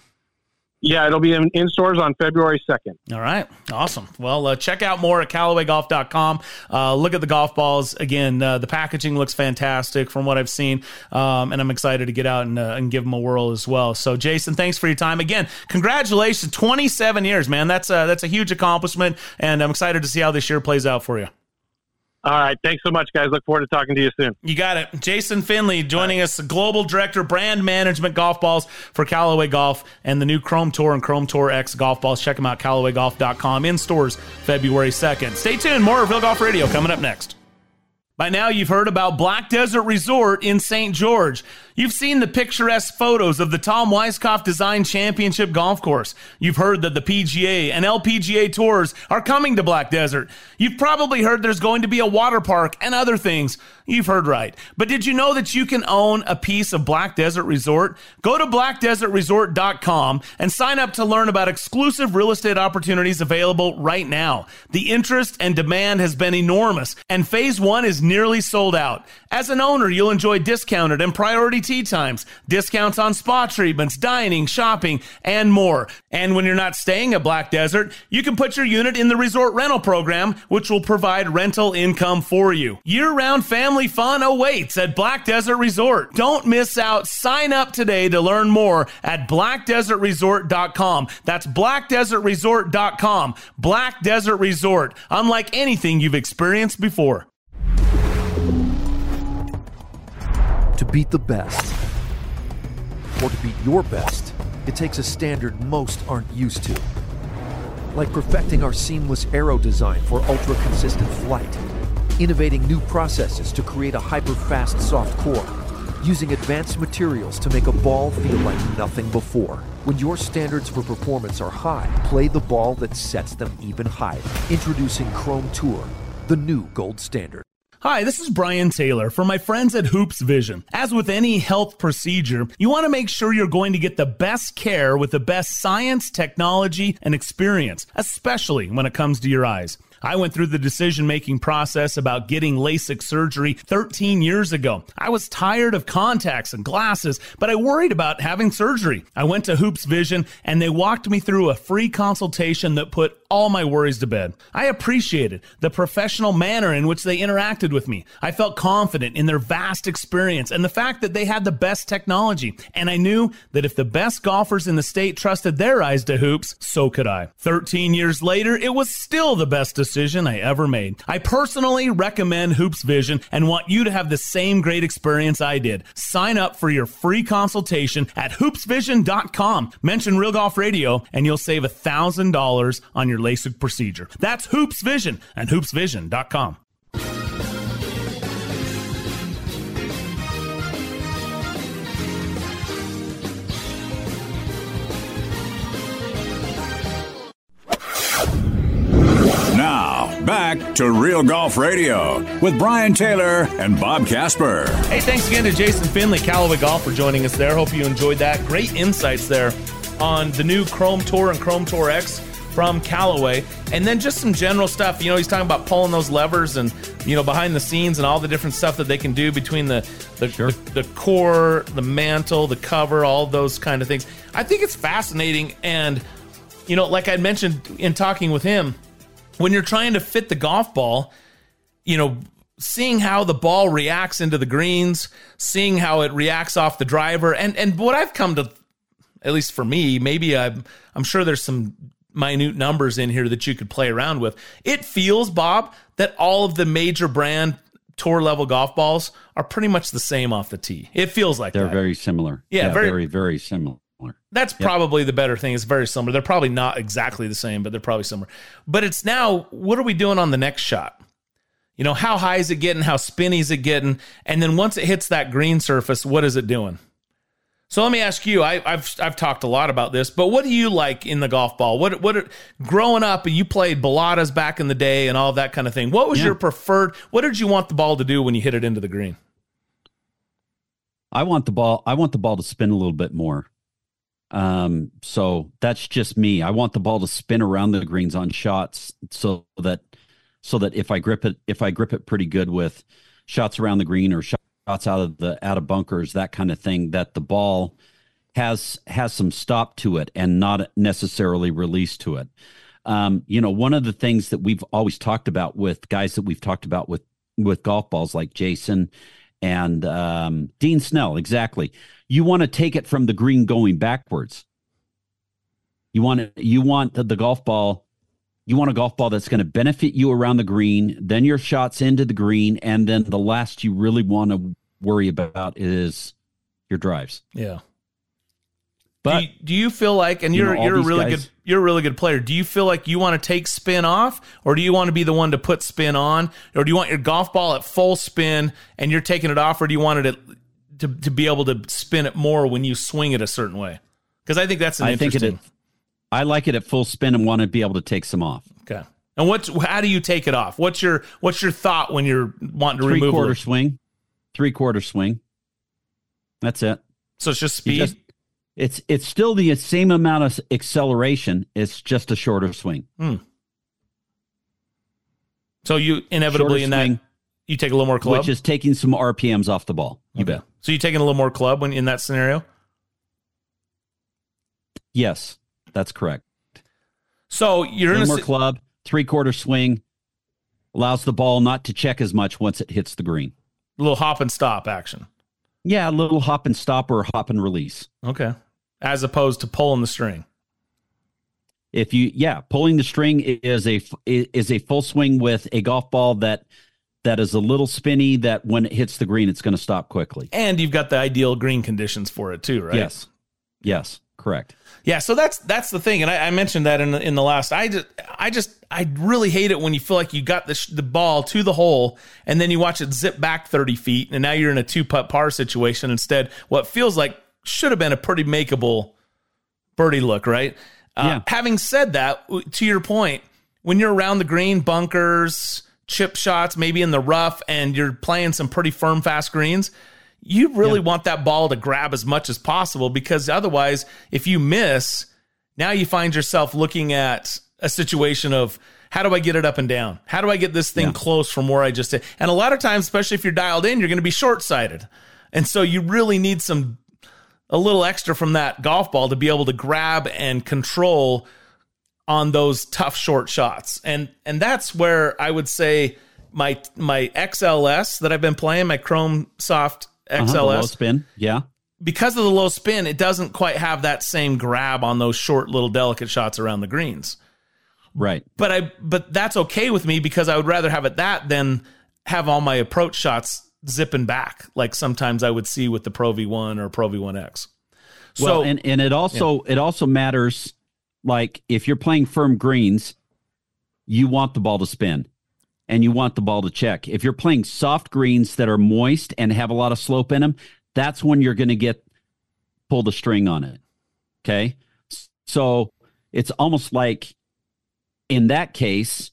Yeah, it'll be in, in stores on February 2nd. All right. Awesome. Well, uh, check out more at CallawayGolf.com. Uh, look at the golf balls. Again, uh, the packaging looks fantastic from what I've seen. Um, and I'm excited to get out and, uh, and give them a whirl as well. So, Jason, thanks for your time. Again, congratulations. 27 years, man. That's a, that's a huge accomplishment. And I'm excited to see how this year plays out for you. All right. Thanks so much, guys. Look forward to talking to you soon. You got it. Jason Finley joining us, Global Director, Brand Management Golf Balls for Callaway Golf and the new Chrome Tour and Chrome Tour X golf balls. Check them out, CallawayGolf.com in stores February 2nd. Stay tuned. More of Real Golf Radio coming up next. By now, you've heard about Black Desert Resort in St. George. You've seen the picturesque photos of the Tom Weiskopf Design Championship Golf Course. You've heard that the PGA and LPGA tours are coming to Black Desert. You've probably heard there's going to be a water park and other things. You've heard right. But did you know that you can own a piece of Black Desert Resort? Go to blackdesertresort.com and sign up to learn about exclusive real estate opportunities available right now. The interest and demand has been enormous, and phase one is nearly sold out. As an owner, you'll enjoy discounted and priority tee times, discounts on spa treatments, dining, shopping, and more. And when you're not staying at Black Desert, you can put your unit in the resort rental program, which will provide rental income for you. Year round family fun awaits at Black Desert Resort. Don't miss out. Sign up today to learn more at blackdesertresort.com. That's blackdesertresort.com. Black Desert Resort, unlike anything you've experienced before. To beat the best, or to beat your best, it takes a standard most aren't used to. Like perfecting our seamless aero design for ultra consistent flight, innovating new processes to create a hyper fast soft core, using advanced materials to make a ball feel like nothing before. When your standards for performance are high, play the ball that sets them even higher. Introducing Chrome Tour, the new gold standard. Hi, this is Brian Taylor from my friends at Hoopes Vision. As with any health procedure, you want to make sure you're going to get the best care with the best science, technology, and experience, especially when it comes to your eyes. I went through the decision making process about getting LASIK surgery 13 years ago. I was tired of contacts and glasses, but I worried about having surgery. I went to Hoopes Vision and they walked me through a free consultation that put all my worries to bed. I appreciated the professional manner in which they interacted with me. I felt confident in their vast experience and the fact that they had the best technology. And I knew that if the best golfers in the state trusted their eyes to Hoopes, so could I. 13 years later, it was still the best decision I ever made. I personally recommend Hoopes Vision and want you to have the same great experience I did. Sign up for your free consultation at hoopesvision.com. Mention Real Golf Radio and you'll save $1,000 on your LASIK procedure. That's Hoopes Vision and hoopesvision.com. back to Real Golf Radio with Brian Taylor and Bob Casper. Hey, thanks again to Jason Finley, Callaway Golf, for joining us there. Hope you enjoyed that. Great insights there on the new Chrome Tour and Chrome Tour X from Callaway. And then just some general stuff. You know, he's talking about pulling those levers and, you know, behind the scenes and all the different stuff that they can do between the the, sure. the, the core, the mantle, the cover, all those kind of things. I think it's fascinating. And, you know, like I mentioned in talking with him, when you're trying to fit the golf ball, you know, seeing how the ball reacts into the greens, seeing how it reacts off the driver, and and what I've come to, at least for me, maybe I'm I'm sure there's some minute numbers in here that you could play around with. It feels, Bob, that all of the major brand tour level golf balls are pretty much the same off the tee. It feels like they're that. very similar. Yeah, yeah very, very very similar. That's yep. probably the better thing. It's very similar. They're probably not exactly the same, but they're probably similar. But it's now, what are we doing on the next shot? You know, how high is it getting? How spinny is it getting? And then once it hits that green surface, what is it doing? So let me ask you. I, have I've talked a lot about this, but what do you like in the golf ball? What what growing up? You played balatas back in the day and all that kind of thing. What was yeah. your preferred? What did you want the ball to do when you hit it into the green? I want the ball. I want the ball to spin a little bit more. Um, so that's just me. I want the ball to spin around the greens on shots, so that so that if I grip it, if I grip it pretty good with shots around the green or shots out of the out of bunkers, that kind of thing, that the ball has has some stop to it and not necessarily release to it. Um, you know, one of the things that we've always talked about with guys that we've talked about with with golf balls like Jason and um, Dean Snell, exactly. You want to take it from the green going backwards. You want to, you want the, the golf ball you want a golf ball that's going to benefit you around the green, then your shots into the green, and then the last you really want to worry about is your drives. Yeah. But do you, do you feel like, and you're you know, you're a really guys, good you're a really good player. Do you feel like you want to take spin off, or do you want to be the one to put spin on, or do you want your golf ball at full spin and you're taking it off, or do you want it to to, to be able to spin it more when you swing it a certain way? Because I think that's an I interesting. Think it, I like it at full spin and want to be able to take some off. Okay. And what's how do you take it off? What's your what's your thought when you're wanting to three remove quarter it? swing, three quarter swing. That's it. So it's just speed. Just, it's it's still the same amount of acceleration. It's just a shorter swing. Hmm. So you inevitably shorter in that swing, you take a little more club, which is taking some RPMs off the ball. You okay. bet. So you taking a little more club when in that scenario. Yes. That's correct. So you're in a more club, three quarter swing, allows the ball not to check as much once it hits the green. A little hop and stop action. Yeah, a little hop and stop or hop and release. Okay. As opposed to pulling the string. If you yeah, pulling the string is a is a full swing with a golf ball that that is a little spinny that when it hits the green it's going to stop quickly. And you've got the ideal green conditions for it too, right? Yes. Yes. Correct. Yeah, so that's that's the thing, and I, I, mentioned that in the, in the last. I just I just I really hate it when you feel like you got the the ball to the hole, and then you watch it zip back thirty feet, and now you're in a two putt par situation instead. What feels like should have been a pretty makeable birdie look, right? Uh, yeah. Having said that, to your point, when you're around the green, bunkers, chip shots, maybe in the rough, and you're playing some pretty firm, fast greens you really yeah. want that ball to grab as much as possible because otherwise, if you miss, now you find yourself looking at a situation of how do I get it up and down? How do I get this thing yeah. close from where I just did? And a lot of times, especially if you're dialed in, you're going to be short sighted. And so you really need some, a little extra from that golf ball to be able to grab and control on those tough short shots. And, and that's where I would say my, my XLS that I've been playing, my Chrome Soft XLS. Uh-huh, low spin. Yeah. Because of the low spin, it doesn't quite have that same grab on those short little delicate shots around the greens. Right. But I but that's okay with me because I would rather have it that than have all my approach shots zipping back like sometimes I would see with the Pro V1 or Pro V1X. So well, and, and it also yeah. it also matters like if you're playing firm greens, you want the ball to spin and you want the ball to check. If you're playing soft greens that are moist and have a lot of slope in them, that's when you're going to get pull the string on it. Okay. So it's almost like in that case,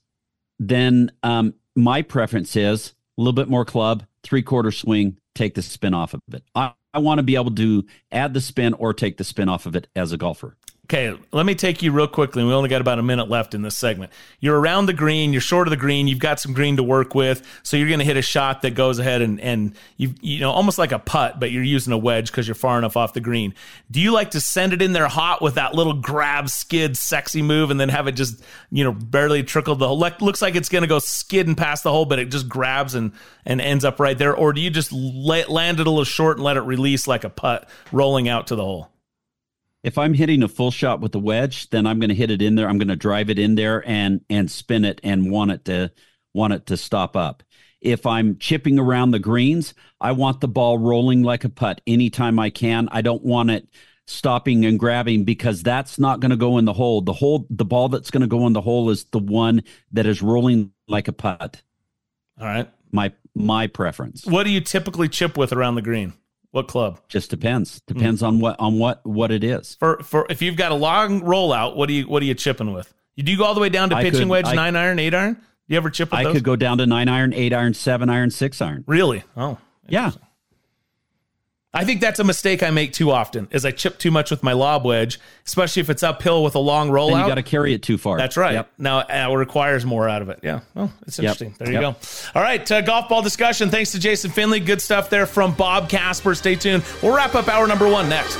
then um, my preference is a little bit more club, three quarter swing, take the spin off of it. I, I want to be able to add the spin or take the spin off of it as a golfer. Okay, let me take you real quickly. We only got about a minute left in this segment. You're around the green, you're short of the green, you've got some green to work with, so you're going to hit a shot that goes ahead and and you you know almost like a putt, but you're using a wedge because you're far enough off the green. Do you like to send it in there hot with that little grab skid sexy move, and then have it just you know barely trickle the hole? Looks like it's going to go skidding past the hole, but it just grabs and and ends up right there. Or do you just land it a little short and let it release like a putt, rolling out to the hole? If I'm hitting a full shot with the wedge, then I'm going to hit it in there. I'm going to drive it in there and and spin it and want it to want it to stop up. If I'm chipping around the greens, I want the ball rolling like a putt anytime I can. I don't want it stopping and grabbing because that's not going to go in the hole. The hole the ball that's going to go in the hole is the one that is rolling like a putt. All right. My my preference. What do you typically chip with around the green? What club? Just depends. Hmm. Depends on what on what what it is. For for if you've got a long rollout, what do you what are you chipping with? You do you go all the way down to I pitching could- wedge, I- nine iron, eight iron? Do you ever chip with I those? could go down to nine iron, eight iron, seven iron, six iron. Really? Oh, yeah. I think that's a mistake I make too often. Is I chip too much with my lob wedge, especially if it's uphill with a long rollout. You got to carry it too far. That's right. Yep. Now it requires more out of it. Yeah. Well, it's Yep. interesting. There you Yep. go. All right. Uh, golf ball discussion. Thanks to Jason Finley. Good stuff there from Bob Casper. Stay tuned. We'll wrap up hour number one next.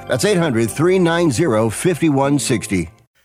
That's 800 390 5160.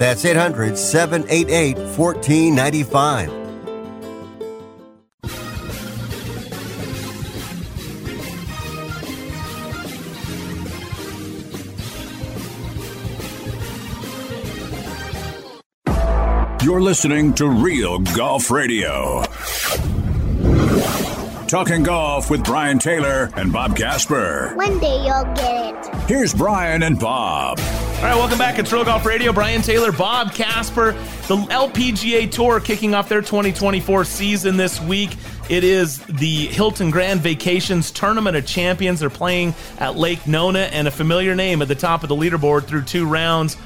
That's 800 788 1495. You're listening to Real Golf Radio. Talking golf with Brian Taylor and Bob Casper. One day you'll get it. Here's Brian and Bob. All right, welcome back. It's Real Golf Radio. Brian Taylor, Bob Casper, the LPGA Tour kicking off their 2024 season this week. It is the Hilton Grand Vacations Tournament of Champions. They're playing at Lake Nona, and a familiar name at the top of the leaderboard through two rounds.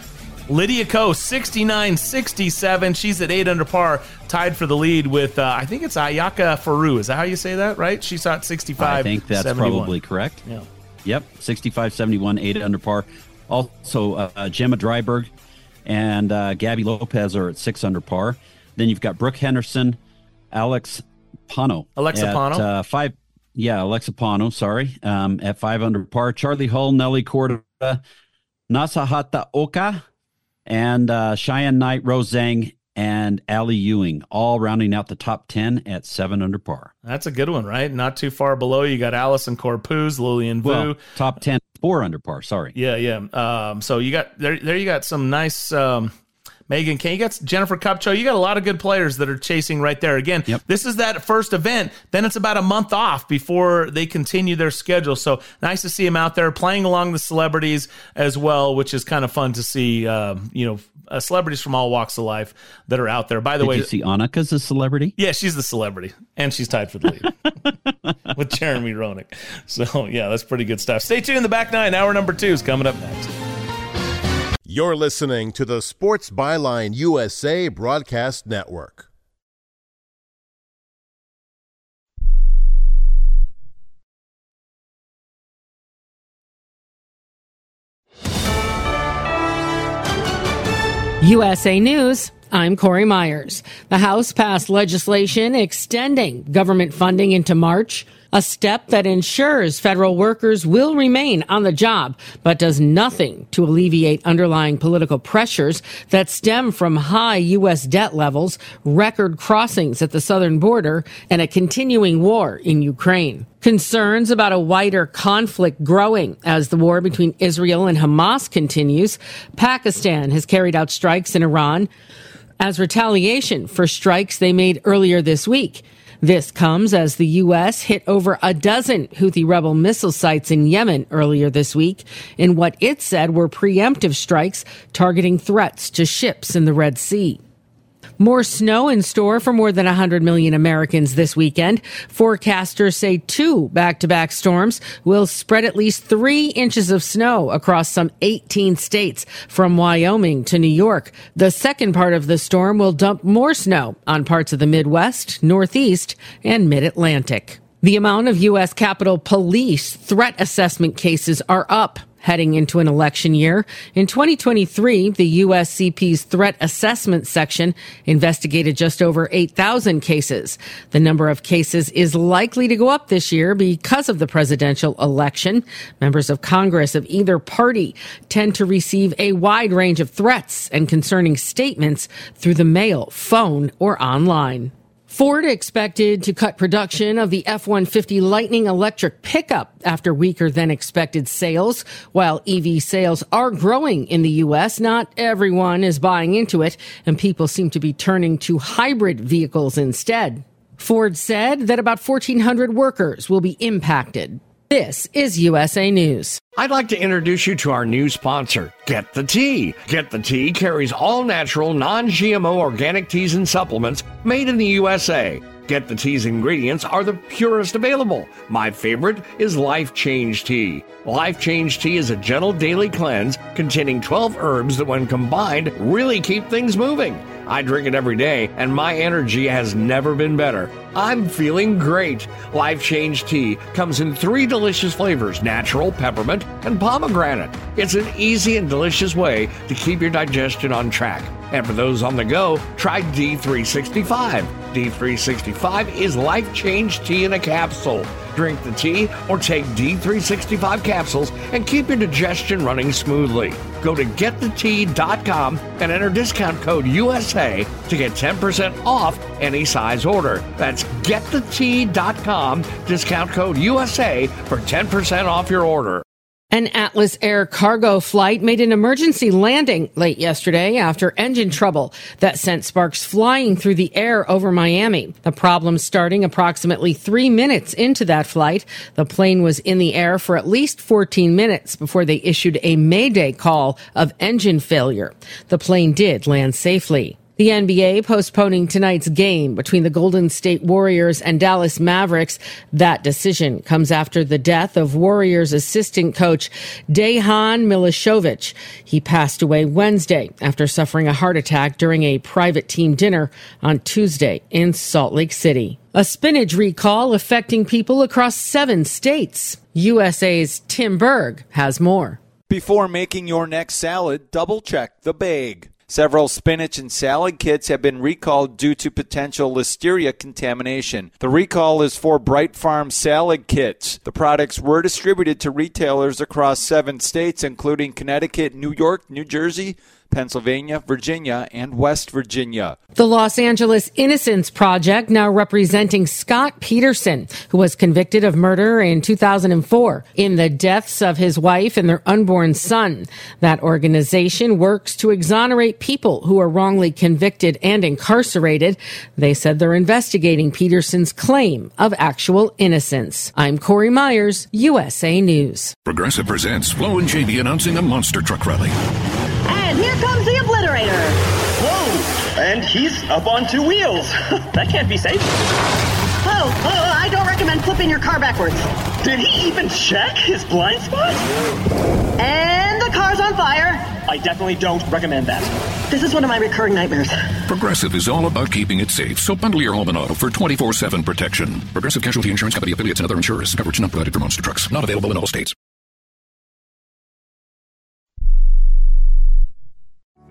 Lydia Ko, 69 67. She's at 8 under par, tied for the lead with, uh, I think it's Ayaka Furue. Is that how you say that, right? She shot 65. I think that's 71. probably correct. Yeah. Yep, 65 71, 8 under par. Also, uh, Gemma Dryburgh and uh, Gaby Lopez are at 6 under par. Then you've got Brooke Henderson, Alex Pano. Alexa at, Pano? Uh, five, yeah, Alexa Pano, sorry, um, at 5 under par. Charlie Hull, Nelly Korda, Nasa Hataoka, and uh, Cheyenne Knight, Rose Zhang, and Ally Ewing, all rounding out the top 10 at 7 under par. That's a good one, right? Not too far below. You got Allison Corpuz, Lillian Vu. Well, top 10 four under par. Sorry. Yeah, yeah. Um, so you got there. There you got some nice. Um, Megan Khang, you got Jennifer Kupcho. You got a lot of good players that are chasing right there. Again, yep. this is that first event. Then it's about a month off before they continue their schedule. So nice to see them out there playing along the celebrities as well, which is kind of fun to see. Uh, you know, uh, celebrities from all walks of life that are out there. By the Did way, you see Annika's a celebrity? Yeah, she's the celebrity, and she's tied for the lead with Jeremy Roenick. So yeah, that's pretty good stuff. Stay tuned. The back nine, hour number two is coming up next. You're listening to the Sports Byline USA Broadcast Network. USA News. I'm Corey Myers. The House passed legislation extending government funding into March, a step that ensures federal workers will remain on the job, but does nothing to alleviate underlying political pressures that stem from high U.S. debt levels, record crossings at the southern border, and a continuing war in Ukraine. Concerns about a wider conflict growing as the war between Israel and Hamas continues. Pakistan has carried out strikes in Iran as retaliation for strikes they made earlier this week. This comes as the U.S. hit over a dozen Houthi rebel missile sites in Yemen earlier this week in what it said were preemptive strikes targeting threats to ships in the Red Sea. More snow in store for more than 100 million Americans this weekend. Forecasters say two back to back storms will spread at least three inches of snow across some 18 states from Wyoming to New York. The second part of the storm will dump more snow on parts of the Midwest, Northeast, and Mid Atlantic. The amount of U.S. Capitol Police threat assessment cases are up heading into an election year. In 2023, the USCP's threat assessment section investigated just over 8,000 cases. The number of cases is likely to go up this year because of the presidential election. Members of Congress of either party tend to receive a wide range of threats and concerning statements through the mail, phone, or online. Ford expected to cut production of the F-150 Lightning electric pickup after weaker than expected sales. While EV sales are growing in the U.S., not everyone is buying into it, and people seem to be turning to hybrid vehicles instead. Ford said that about 1,400 workers will be impacted. This is USA News. I'd like to introduce you to our new sponsor, Get the Tea. Get the Tea carries all natural, non GMO organic teas and supplements made in the USA. Get the Tea's ingredients are the purest available. My favorite is Life Change Tea. Life Change Tea is a gentle daily cleanse containing 12 herbs that, when combined, really keep things moving. I drink it every day, and my energy has never been better. I'm feeling great. Life Change Tea comes in three delicious flavors natural, peppermint, and pomegranate. It's an easy and delicious way to keep your digestion on track. And for those on the go, try D365. D365 is life change tea in a capsule. Drink the tea or take D365 capsules and keep your digestion running smoothly. Go to getthetea.com and enter discount code USA to get 10% off any size order. That's getthetea.com, discount code USA for 10% off your order. An Atlas Air cargo flight made an emergency landing late yesterday after engine trouble that sent sparks flying through the air over Miami. The problem starting approximately three minutes into that flight. The plane was in the air for at least 14 minutes before they issued a mayday call of engine failure. The plane did land safely. The NBA postponing tonight's game between the Golden State Warriors and Dallas Mavericks. That decision comes after the death of Warriors assistant coach Dejan Milojevic. He passed away Wednesday after suffering a heart attack during a private team dinner on Tuesday in Salt Lake City. A spinach recall affecting people across seven states. USA's Tim Berg has more. Before making your next salad, double check the bag. Several spinach and salad kits have been recalled due to potential listeria contamination. The recall is for Bright Farm salad kits. The products were distributed to retailers across seven states, including Connecticut, New York, New Jersey, Pennsylvania, Virginia, and West Virginia. The Los Angeles Innocence Project now representing Scott Peterson, who was convicted of murder in 2004 in the deaths of his wife and their unborn son. That organization works to exonerate people who are wrongly convicted and incarcerated. They said they're investigating Peterson's claim of actual innocence. I'm Corey Myers, USA News. Progressive presents Flo and JB announcing a monster truck rally. And here comes the obliterator. Whoa! And he's up on two wheels. that can't be safe. Oh, oh, oh, I don't recommend flipping your car backwards. Did he even check his blind spot? And the car's on fire. I definitely don't recommend that. This is one of my recurring nightmares. Progressive is all about keeping it safe, so bundle your home and auto for 24 7 protection. Progressive Casualty Insurance Company affiliates and other insurers. Coverage not provided for monster trucks. Not available in all states.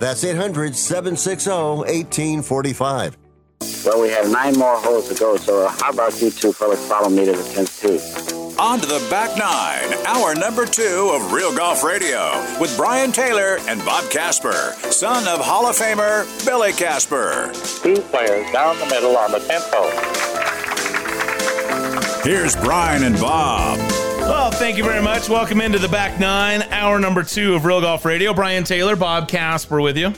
That's 800 760 1845. Well, we have nine more holes to go, so how about you two fellas follow me to the 10th tee? On to the back nine, hour number two of Real Golf Radio with Brian Taylor and Bob Casper, son of Hall of Famer Billy Casper. Two players down the middle on the 10th hole. Here's Brian and Bob. Thank you very much. Welcome into the back nine, hour number two of Real Golf Radio. Brian Taylor, Bob Casper with you.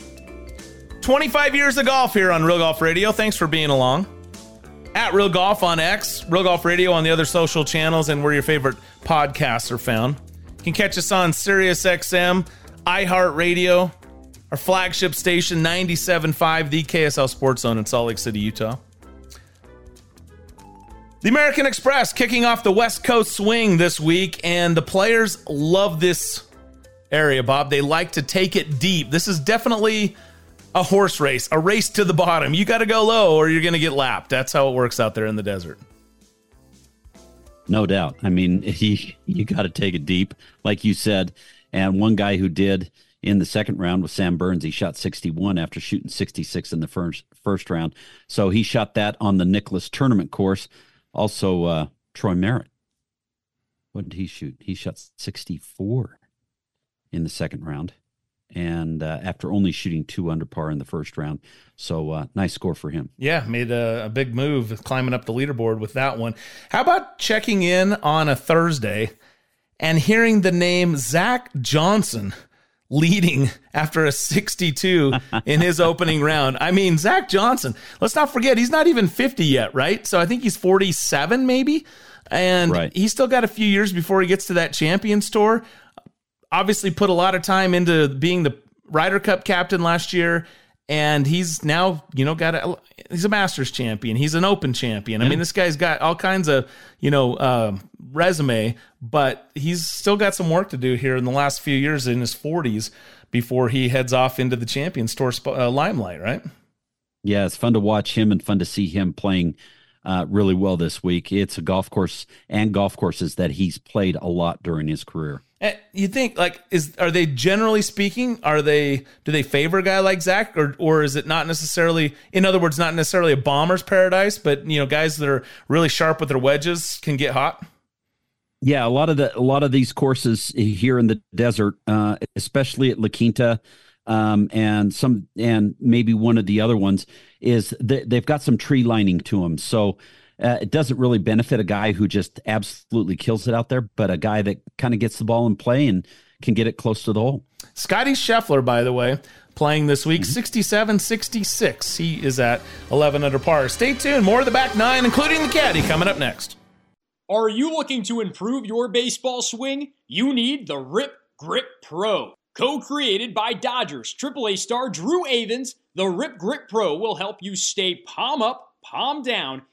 25 years of golf here on Real Golf Radio. Thanks for being along at Real Golf on X, Real Golf Radio on the other social channels, and where your favorite podcasts are found. You can catch us on Sirius XM, iHeartRadio, our flagship station, 97.5, the KSL Sports Zone in Salt Lake City, Utah. The American Express kicking off the West Coast swing this week, and the players love this area, Bob. They like to take it deep. This is definitely a horse race, a race to the bottom. You got to go low or you're going to get lapped. That's how it works out there in the desert. No doubt. I mean, he, you got to take it deep, like you said. And one guy who did in the second round was Sam Burns. He shot 61 after shooting 66 in the first first round. So he shot that on the Nicklaus tournament course. Also, uh, Troy Merritt. What did he shoot? He shot 64 in the second round and uh, after only shooting two under par in the first round. So uh, nice score for him. Yeah, made a, a, big move climbing up the leaderboard with that one. How about checking in on a Thursday and hearing the name Zach Johnson leading after a 62 in his opening round? I mean, Zach Johnson, let's not forget, he's not even 50 yet, right? So I think he's 47 maybe. And right. he's still got a few years before he gets to that Champions Tour obviously put a lot of time into being the Ryder Cup captain last year, and he's now you know got a he's a Masters champion, he's an Open champion. I mean, this guy's got all kinds of you know uh, resume, but he's still got some work to do here in the last few years in his forties before he heads off into the Champions Tour uh, limelight, right? Yeah, it's fun to watch him and fun to see him playing uh, really well this week. It's a golf course and golf courses that he's played a lot during his career. Eh, you think like is are they generally speaking are they do they favor a guy like Zach or or is it not necessarily in other words not necessarily a bomber's paradise but you know guys that are really sharp with their wedges can get hot. Yeah, a lot of the a lot of these courses here in the desert, uh, especially at La Quinta, um, and some and maybe one of the other ones is they've got some tree lining to them, so uh, it doesn't really benefit a guy who just absolutely kills it out there, but a guy that kind of gets the ball in play and can get it close to the hole. Scotty Scheffler, by the way, playing this week, 67 66. He is at 11 under par. Stay tuned. More of the back nine, including the caddy, coming up next. Are you looking to improve your baseball swing? You need the Rip Grip Pro. Co created by Dodgers AAA star Drew Avans, the Rip Grip Pro will help you stay palm up, palm down,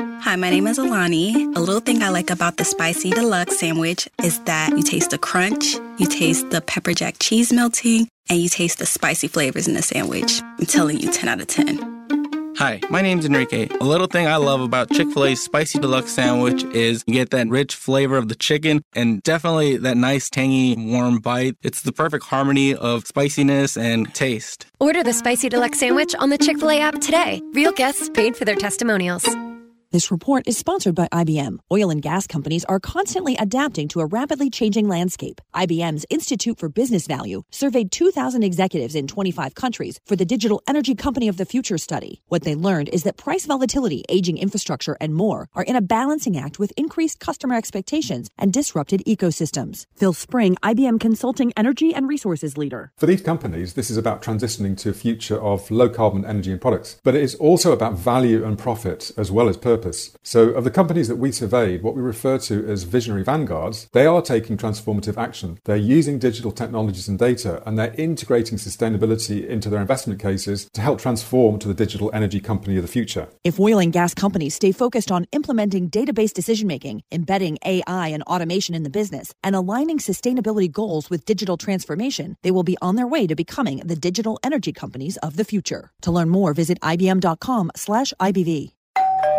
Hi, my name is Alani. A little thing I like about the spicy deluxe sandwich is that you taste the crunch, you taste the pepper jack cheese melting, and you taste the spicy flavors in the sandwich. I'm telling you, 10 out of 10. Hi, my name's Enrique. A little thing I love about Chick fil A's Spicy Deluxe Sandwich is you get that rich flavor of the chicken and definitely that nice, tangy, warm bite. It's the perfect harmony of spiciness and taste. Order the Spicy Deluxe Sandwich on the Chick fil A app today. Real guests paid for their testimonials. This report is sponsored by IBM. Oil and gas companies are constantly adapting to a rapidly changing landscape. IBM's Institute for Business Value surveyed 2,000 executives in 25 countries for the Digital Energy Company of the Future study. What they learned is that price volatility, aging infrastructure, and more are in a balancing act with increased customer expectations and disrupted ecosystems. Phil Spring, IBM Consulting Energy and Resources Leader. For these companies, this is about transitioning to a future of low carbon energy and products, but it is also about value and profit as well as purpose purpose. So, of the companies that we surveyed, what we refer to as visionary vanguards, they are taking transformative action. They're using digital technologies and data, and they're integrating sustainability into their investment cases to help transform to the digital energy company of the future. If oil and gas companies stay focused on implementing database decision making, embedding AI and automation in the business, and aligning sustainability goals with digital transformation, they will be on their way to becoming the digital energy companies of the future. To learn more, visit ibm.com/ibv.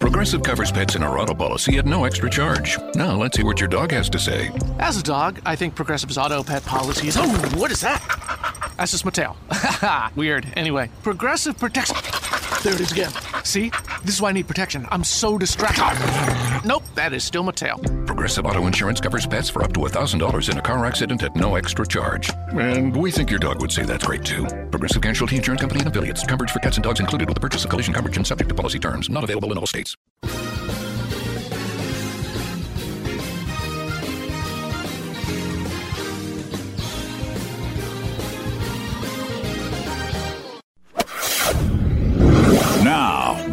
Progressive covers pets in our auto policy at no extra charge. Now let's see what your dog has to say. As a dog, I think Progressive's auto pet policy is. Oh, what is that? That's just my tail. Weird. Anyway, Progressive protects. There it is again. See? This is why I need protection. I'm so distracted. Nope, that is still my tail. Progressive Auto Insurance covers pets for up to $1,000 in a car accident at no extra charge. And we think your dog would say that's great too. Progressive Casualty Insurance Company and affiliates. Coverage for cats and dogs included with the purchase of collision coverage and subject to policy terms. Not available in all states.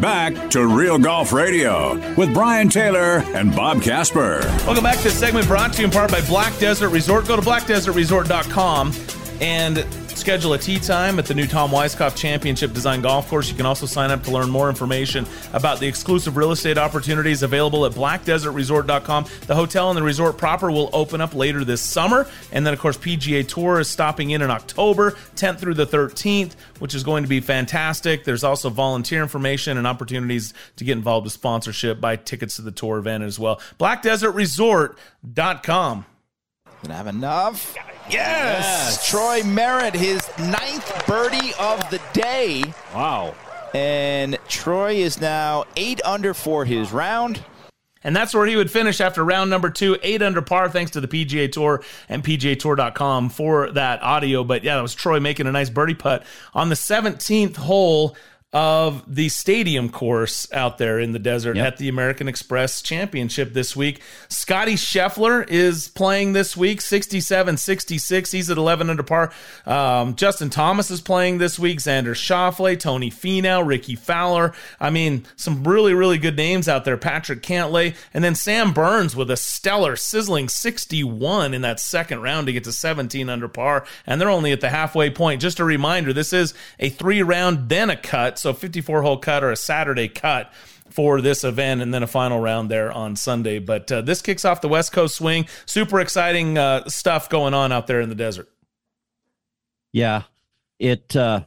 Back to Real Golf Radio with Brian Taylor and Bob Casper. Welcome back to the segment brought to you in part by Black Desert Resort. Go to blackdesertresort.com and schedule a tee time at the new Tom Weiskopf Championship Design Golf Course. You can also sign up to learn more information about the exclusive real estate opportunities available at blackdesertresort.com. The hotel and the resort proper will open up later this summer. And then, of course, PGA Tour is stopping in in October, 10th through the 13th, which is going to be fantastic. There's also volunteer information and opportunities to get involved with sponsorship, buy tickets to the tour event as well. BlackDesertResort.com. Gonna have enough. Yes. yes. Troy Merritt, his ninth birdie of the day. Wow. And Troy is now eight under for his round. And that's where he would finish after round number two, eight under par, thanks to the PGA Tour and PGATour.com for that audio. But yeah, that was Troy making a nice birdie putt on the 17th hole of the stadium course out there in the desert yep. at the American Express Championship this week. Scotty Scheffler is playing this week, 67 66. He's at 11 under par. Um, Justin Thomas is playing this week. Xander Schauffele, Tony Finau, Rickie Fowler. I mean, some really, really good names out there. Patrick Cantlay. And then Sam Burns with a stellar, sizzling 61 in that second round to get to 17 under par. And they're only at the halfway point. Just a reminder this is a three round, then a cut So 54 hole cut or a Saturday cut for this event and then a final round there on Sunday. But uh, this kicks off the West Coast swing. Super exciting uh, stuff going on out there in the desert. Yeah, it uh,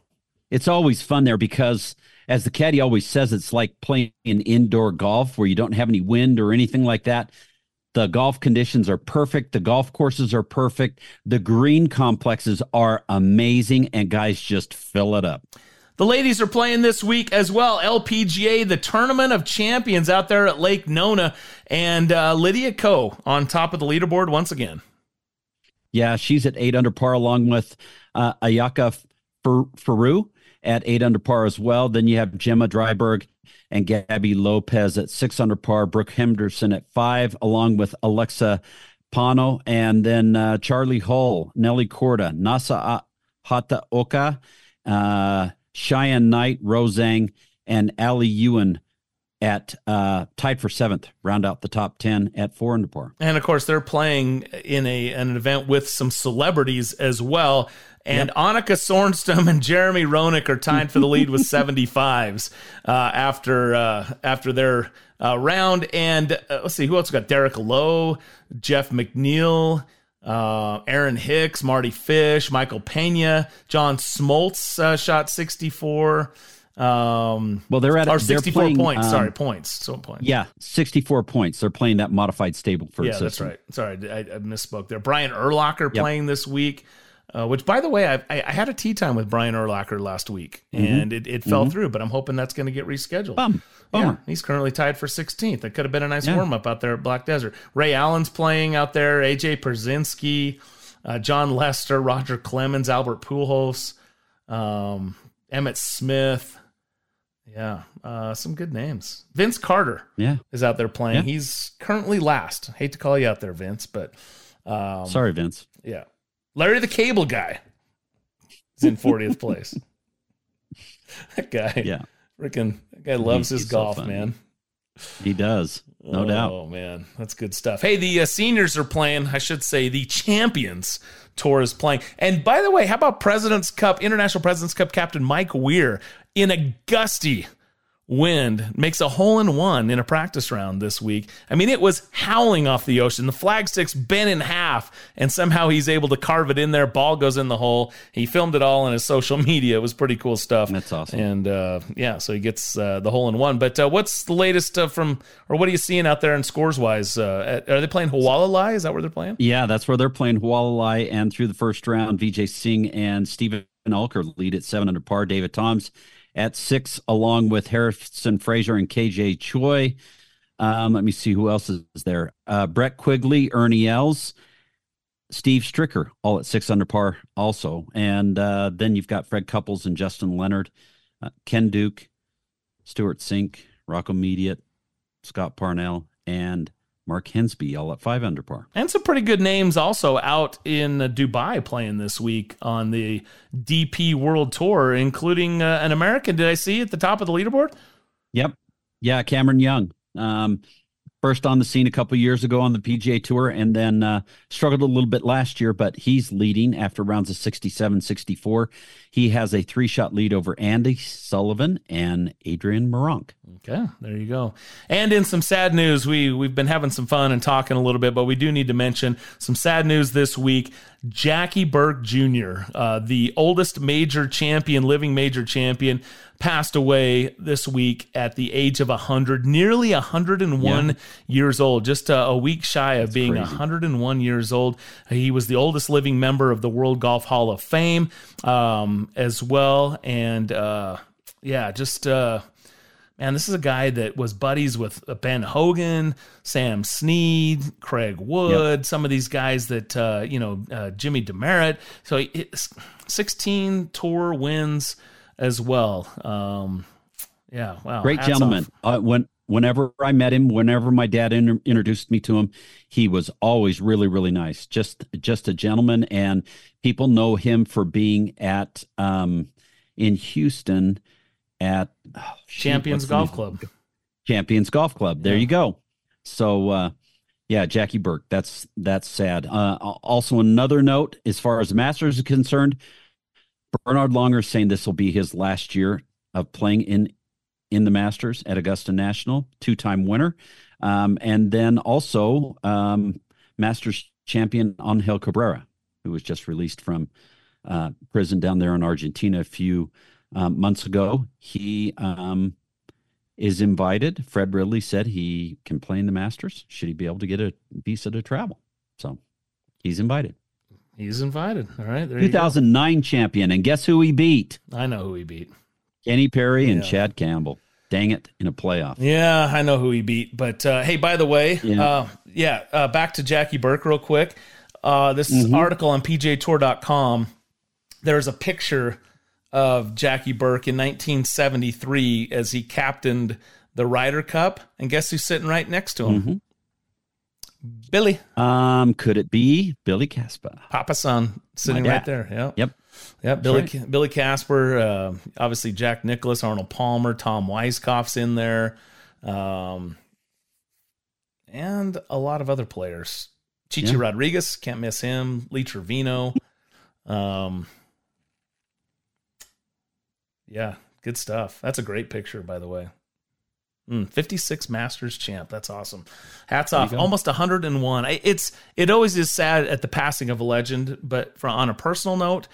it's always fun there because, as the caddy always says, it's like playing indoor golf where you don't have any wind or anything like that. The golf conditions are perfect. The golf courses are perfect. The green complexes are amazing, and guys just fill it up. The ladies are playing this week as well. LPGA, the Tournament of Champions out there at Lake Nona, and uh, Lydia Ko on top of the leaderboard once again. Yeah, she's at eight under par along with uh, Ayaka Furue at eight under par as well. Then you have Gemma Dryburgh and Gaby Lopez at six under par. Brooke Henderson at five, along with Alexa Pano, and then uh, Charley Hull, Nelly Korda, Nasa Hataoka, uh, Cheyenne Knight, Rose Zhang, and Ally Ewing at uh, tied for seventh, round out the top ten at four under par. And of course, they're playing in a an event with some celebrities as well. And yep. Annika Sorenstam and Jeremy Roenick are tied for the lead with 75s uh, after uh, after their uh, round. And uh, let's see who else we got: Derek Lowe, Jeff McNeil. Uh, Aaron Hicks, Mardy Fish, Michael Pena, John Smoltz uh, shot 64. Um, well, they're at or 64 they're playing, points. Um, sorry, points. So points. Yeah, 64 points. They're playing that modified Stableford yeah, system. that's right. Sorry, I, I misspoke there. Brian Urlacher yep. playing this week. Uh, which, by the way, I, I, had a tea time with Brian Urlacher last week, mm-hmm. and it, it fell mm-hmm. through. But I'm hoping that's going to get rescheduled. Bum. Yeah, he's currently tied for 16th. That could have been a nice yeah. warm up out there at Black Desert. Ray Allen's playing out there. AJ Pierzynski, uh, Jon Lester, Roger Clemens, Albert Pujols, um, Emmitt Smith. Yeah, uh, some good names. Vince Carter, yeah, is out there playing. Yeah. He's currently last. Hate to call you out there, Vince, but um, sorry, Vince. Yeah, Larry the Cable Guy is in 40th place. that guy, yeah, freaking that guy loves his so golf, fun. man. He does, no oh, doubt. Oh man, that's good stuff. Hey, the uh, seniors are playing. I should say the champions tour is playing. And by the way, how about President's Cup, International President's Cup captain Mike Weir in a gusty wind makes a hole in one in a practice round this week. I mean, it was howling off the ocean. The flagstick's bent in half, and somehow he's able to carve it in there. Ball goes in the hole. He filmed it all on his social media. It was pretty cool stuff. That's awesome. And uh, yeah, so he gets uh, the hole in one. But uh, what's the latest uh, from, or what are you seeing out there in scores wise? Uh, are they playing Hualalai? Is that where they're playing? Yeah, that's where they're playing Hualalai. And through the first round, Vijay Singh and Steven Alker lead at seven under par. David Toms at six, along with Harrison Frazar and KJ Choi. Um, let me see who else is there. Uh, Brett Quigley, Ernie Els, Steve Stricker, all at six under par, also. And uh, then you've got Fred Couples and Justin Leonard, uh, Ken Duke, Stewart Cink, Rocco Mediate, Scott Parnell, and Mark Hensby, all at five under par. And some pretty good names also out in Dubai playing this week on the DP World Tour, including uh, an American. Did I see at the top of the leaderboard? Yep. Yeah, Cameron Young. Um, first on the scene a couple years ago on the PGA Tour and then uh, struggled a little bit last year, but he's leading after rounds of 67 64. He has a three shot lead over Andy Sullivan and Adrian Meronk. Okay, there you go. And in some sad news, we we've been having some fun and talking a little bit, but we do need to mention some sad news this week. Jackie Burke Jr., uh, the oldest major champion, living major champion, passed away this week at the age of 100, nearly 101 yeah. years old, just a, a week shy of That's being crazy. 101 years old. He was the oldest living member of the World Golf Hall of Fame um, as well. And uh, yeah, just. Uh, Man, this is a guy that was buddies with Ben Hogan, Sam Snead, Craig Wood, yep. some of these guys that, uh, you know, uh, Jimmy Demaret. So 16 tour wins as well. Um, yeah, wow. Great gentleman. Uh, when whenever I met him, whenever my dad in, introduced me to him, he was always really, really nice. Just, just a gentleman, and people know him for being at um, in Houston at oh, Champions Golf Club. Champions Golf Club. There yeah. you go. So uh, yeah, Jackie Burke. That's that's sad. Uh, also, another note as far as Masters is concerned, Bernhard Langer saying this will be his last year of playing in in the Masters at Augusta National, two time winner, um, and then also um, Masters champion Angel Cabrera, who was just released from uh, prison down there in Argentina a few um, months ago. He um, is invited. Fred Ridley said he can play in the Masters. Should he be able to get a visa to travel? So he's invited. He's invited. All right. 2009 champion. And guess who he beat? I know who he beat. Kenny Perry and Chad Campbell. Dang it, in a playoff. Yeah, I know who he beat. But uh, hey, by the way, Yeah. uh, yeah, uh, back to Jackie Burke real quick. Uh, this Mhm. article on PGATour.com, there's a picture of Jackie Burke in 1973 as he captained the Ryder Cup. And guess who's sitting right next to him? Mhm. Billy. Um, could it be Billy Casper? Papa Son sitting right there. Yeah. Yep. Yep. Billy right. Billy Casper, uh, obviously Jack Nicklaus, Arnold Palmer, Tom Weiskopf's in there, um, and a lot of other players. Chi Chi Yeah. Rodriguez, can't miss him. Lee Trevino. Um, yeah, good stuff. That's a great picture, by the way. Mm, 56 Masters champ. That's awesome. Hats off. go. Almost 101. It's it always is sad at the passing of a legend, but for on a personal note,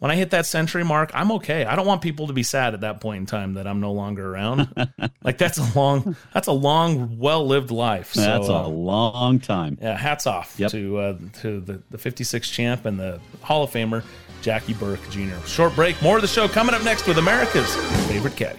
when I hit that century mark, I'm okay. I don't want people to be sad at that point in time that I'm no longer around. like that's a long that's a long well lived life. So, That's a uh, long time. yeah, hats off Yep. to uh, to the, the 56 champ and the Hall of Famer Jackie Burke Jr. Short break. More of the show coming up next with America's favorite caddy.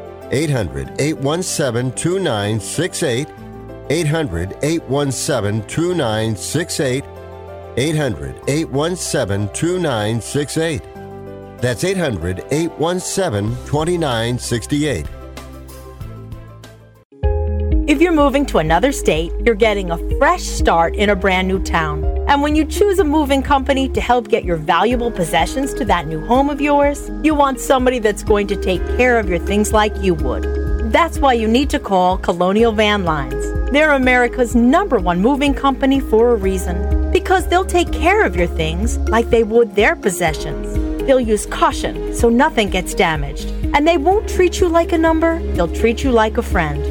800 817 2968. 800 817 2968. 800 817 2968. That's 800 817 2968. If you're moving to another state, you're getting a fresh start in a brand new town. And when you choose a moving company to help get your valuable possessions to that new home of yours, you want somebody that's going to take care of your things like you would. That's why you need to call Colonial Van Lines. They're America's number one moving company for a reason. Because they'll take care of your things like they would their possessions. They'll use caution so nothing gets damaged. And they won't treat you like a number, they'll treat you like a friend.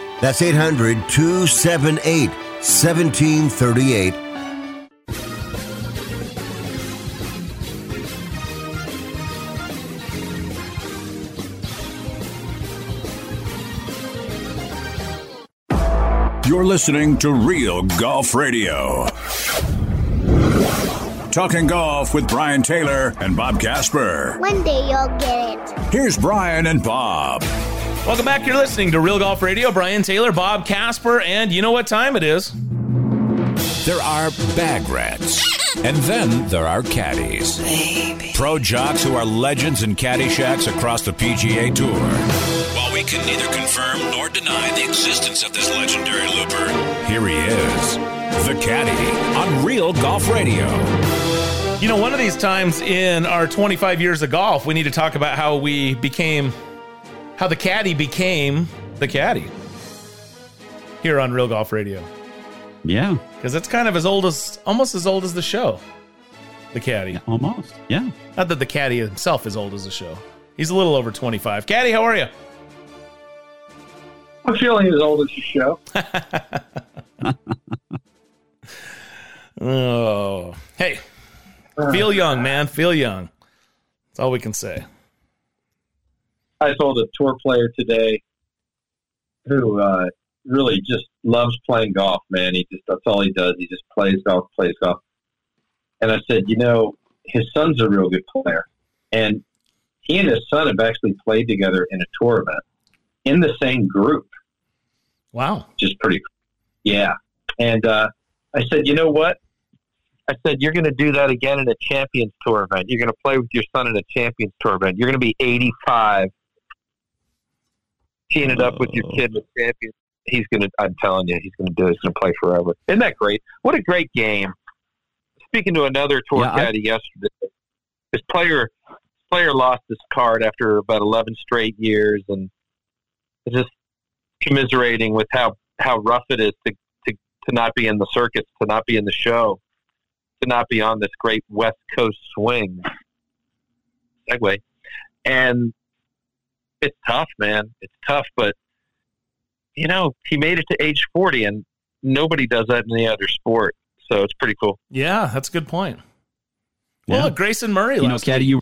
That's 800 278 1738. You're listening to Real Golf Radio. Talking golf with Brian Taylor and Bob Casper. One day you'll get it. Here's Brian and Bob. Welcome back. You're listening to Real Golf Radio. Brian Taylor, Bob Casper, and you know what time it is? There are bag rats, and then there are caddies. Baby. Pro jocks who are legends in caddy shacks across the PGA Tour. While we can neither confirm nor deny the existence of this legendary looper, here he is, the caddy on Real Golf Radio. You know, one of these times in our 25 years of golf, we need to talk about how we became, how the caddy became the caddy here on Real Golf Radio. Yeah. Because it's kind of as old as, almost as old as the show. The caddy. Almost. Yeah. Not that the caddy himself is old as the show. He's a little over 25. Caddy, how are you? I'm feeling as old as the show. oh. Hey. Feel young, man. Feel young. That's all we can say. I told a tour player today who uh, really just loves playing golf, man. He just that's all he does. He just plays golf, plays golf. And I said, you know, his son's a real good player, and he and his son have actually played together in a tour event in the same group. Wow, just pretty. Yeah, and uh, I said, you know what? I said, you're going to do that again in a Champions Tour event. You're going to play with your son in a Champions Tour event. You're going to be 85, teeing it up with your oh. kid in the Champions. He's going to, I'm telling you, he's going to do it. He's going to play forever. Isn't that great? What a great game. Speaking to another tour Yeah, I- caddy yesterday, his player player lost his card after about 11 straight years and just commiserating with how, how rough it is to, to, to not be in the circus, to not be in the show, to not be on this great West Coast swing. Segue. And it's tough, man. It's tough, but you know, he made it to age 40 and nobody does that in any other sport. So it's pretty cool. Yeah, that's a good point. Well, Yeah. look, Grayson Murray You know, caddy, you were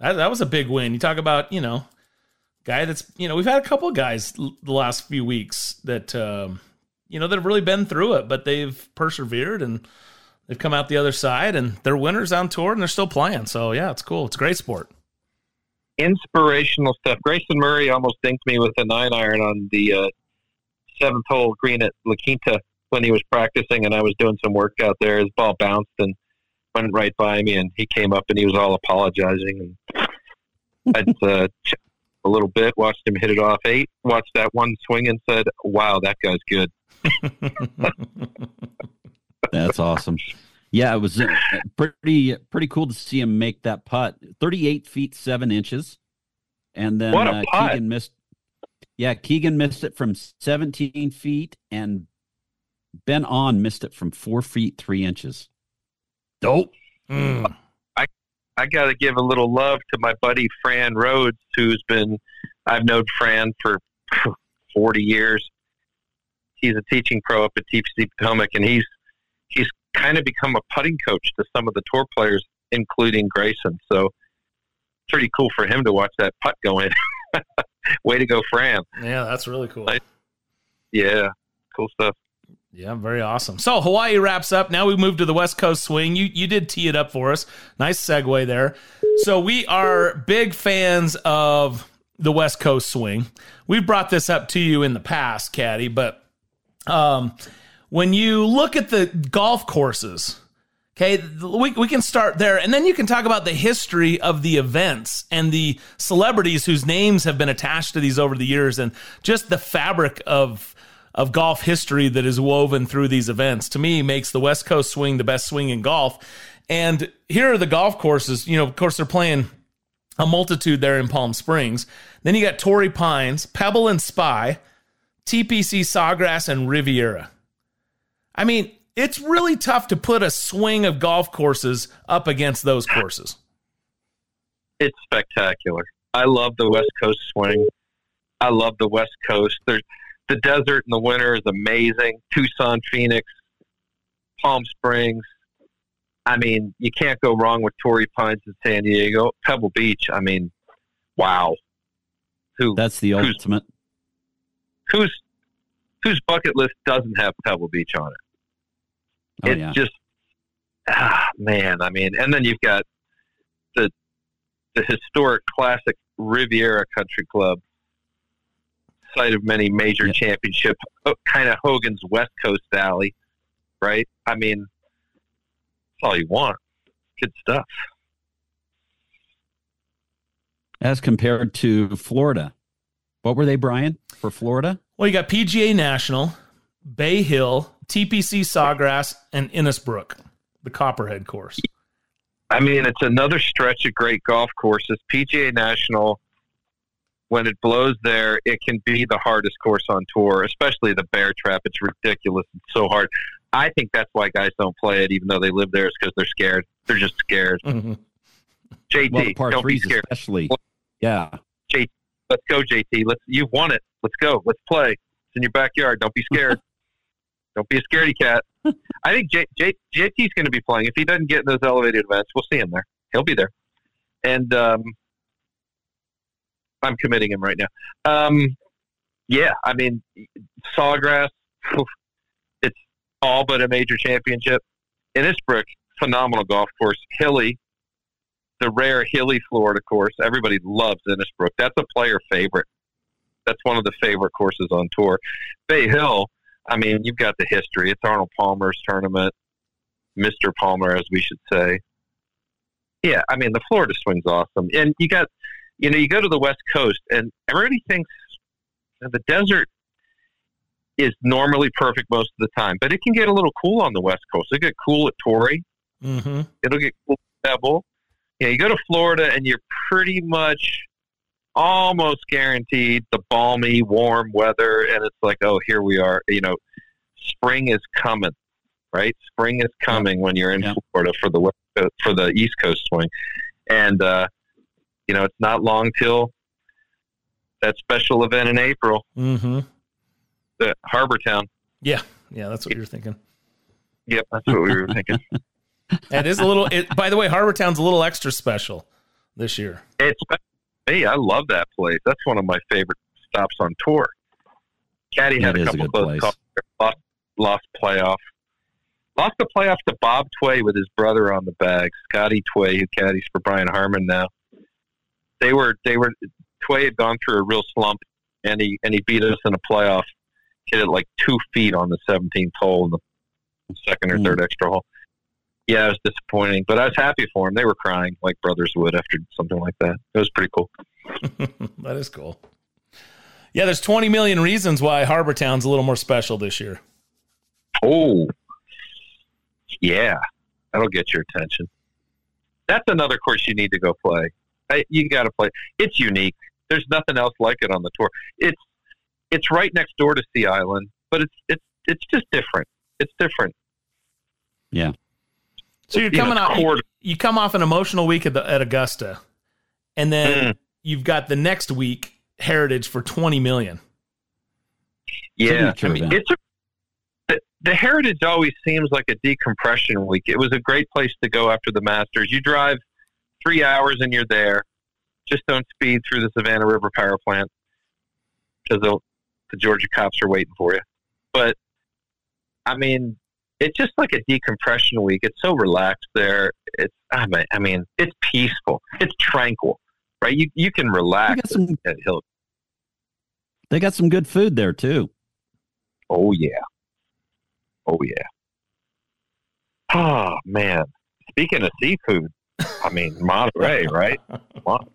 That, that was a big win. You talk about, you know, guy that's, you know, we've had a couple of guys l- the last few weeks that, um, you know, that have really been through it, but they've persevered and they've come out the other side and they're winners on tour and they're still playing. So, yeah, it's cool. It's a great sport. Inspirational stuff. Grayson Murray almost dinked me with a nine iron on the uh, seventh hole green at La Quinta when he was practicing, and I was doing some work out there. His ball bounced and went right by me, and he came up and he was all apologizing. And I uh, a little bit, watched him hit it off eight, watched that one swing, and said, "Wow, that guy's good." That's awesome. Yeah, it was uh, pretty pretty cool to see him make that putt. Thirty-eight feet seven inches, and then What a uh, putt. Keegan missed. Yeah, Keegan missed it from seventeen feet, and Ben An missed it from four feet three inches. Dope. I I got to give a little love to my buddy Fran Rhodes, who's been I've known Fran for forty years. He's a teaching pro up at TPC Potomac, and he's he's kind of become a putting coach to some of the tour players, including Grayson. So it's pretty cool for him to watch that putt go in. Way to go, Fran! Yeah, that's really cool. Yeah, cool stuff. Yeah, very awesome. So Hawaii wraps up. Now we move to the West Coast swing. You you did tee it up for us. Nice segue there. So we are big fans of the West Coast swing. We've brought this up to you in the past, Caddy, but um, when you look at the golf courses, okay, we, we can start there, and then you can talk about the history of the events and the celebrities whose names have been attached to these over the years, and just the fabric of of golf history that is woven through these events. To me, makes the West Coast swing the best swing in golf. And here are the golf courses. You know, of course, they're playing a multitude there in Palm Springs. Then you got Torrey Pines, Pebble and Spy, TPC Sawgrass, and Riviera. I mean, it's really tough to put a swing of golf courses up against those courses. It's spectacular. I love the West Coast swing. I love the West Coast. There's the desert in the winter is amazing. Tucson, Phoenix, Palm Springs. I mean, you can't go wrong with Torrey Pines in San Diego. Pebble Beach. I mean, wow. Who? That's the who's- ultimate. Who's whose bucket list doesn't have Pebble Beach on it? Oh, it's yeah. just ah man. I mean, and then you've got the the historic classic Riviera Country Club, site of many major championship, kind of Hogan's West Coast Alley, right? I mean, that's all you want. Good stuff. As compared to Florida. What were they, Brian, for Florida? Well, you got PGA National, Bay Hill, TPC Sawgrass, and Innisbrook, the Copperhead course. I mean, it's another stretch of great golf courses. PGA National, when it blows there, it can be the hardest course on tour, especially the Bear Trap. It's ridiculous. It's so hard. I think that's why guys don't play it, even though they live there, is because they're scared. They're just scared. Mm-hmm. JT, Well, the don't be scared. especially. Yeah. JT, let's go, JT. Let's. You've won it. Let's go. Let's play. It's in your backyard. Don't be scared. don't be a scaredy cat. I think J, J, JT's going to be playing. If he doesn't get in those elevated events, we'll see him there. He'll be there. And um, I'm committing him right now. Um, yeah, I mean, Sawgrass, it's all but a major championship. Innisbrook, phenomenal golf course. Hilly, the rare Hilly, Florida course. Everybody loves Innisbrook. That's a player favorite. That's one of the favorite courses on tour. Bay Hill, I mean, you've got the history. It's Arnold Palmer's tournament, Mr. Palmer, as we should say. Yeah, I mean, the Florida swing's awesome. And you got, you know, you go to the West Coast, and everybody thinks the desert is normally perfect most of the time, but it can get a little cool on the West Coast. It get cool at Torrey. Mm-hmm. It'll get cool at Pebble. Yeah, you go to Florida, and you're pretty much almost guaranteed the balmy, warm weather, and it's like, oh, here we are. You know, spring is coming, right? Spring is coming when you're in Florida for the West Coast, for the East Coast swing, and uh, you know it's not long till that special event in April, Mm-hmm. the Harbour Town. Yeah, yeah, that's what you're thinking. Yep, that's what we were thinking. It is a little. It, by the way, Harbour Town's a little extra special this year. It's hey, I love that place. That's one of my favorite stops on tour. Caddy had It a a couple good close place. calls. Lost, lost playoff. Lost the playoff to Bob Tway with his brother on the bag. Scotty Tway, who caddies for Brian Harman now. They were they were Tway had gone through a real slump, and he and he beat us in a playoff. Hit it like two feet on the 17th hole in the second or hmm. third extra hole. Yeah, it was disappointing, but I was happy for him. They were crying like brothers would after something like that. It was pretty cool. that is cool. Yeah, there's 20 million reasons why Harbour Town's a little more special this year. Oh, yeah, that'll get your attention. That's another course you need to go play. I, you got to play. It's unique. There's nothing else like it on the tour. It's it's right next door to Sea Island, but it's it's it's just different. It's different. Yeah. So you're coming off. You, you come off an emotional week at, the, at Augusta, and then Mm. you've got the next week Heritage for 20 million. Yeah, I mean, it's a, the, the Heritage always seems like a decompression week. It was a great place to go after the Masters. You drive three hours and you're there. Just don't speed through the Savannah River Power Plant because the, the Georgia cops are waiting for you. But I mean, it's just like a decompression week. It's so relaxed there. It's I mean, I mean, it's peaceful. It's tranquil, right? You you can relax got some- at Hill. They got some good food there too. Oh yeah. Oh yeah. Oh man. Speaking of seafood, I mean Monterey, right? Come on.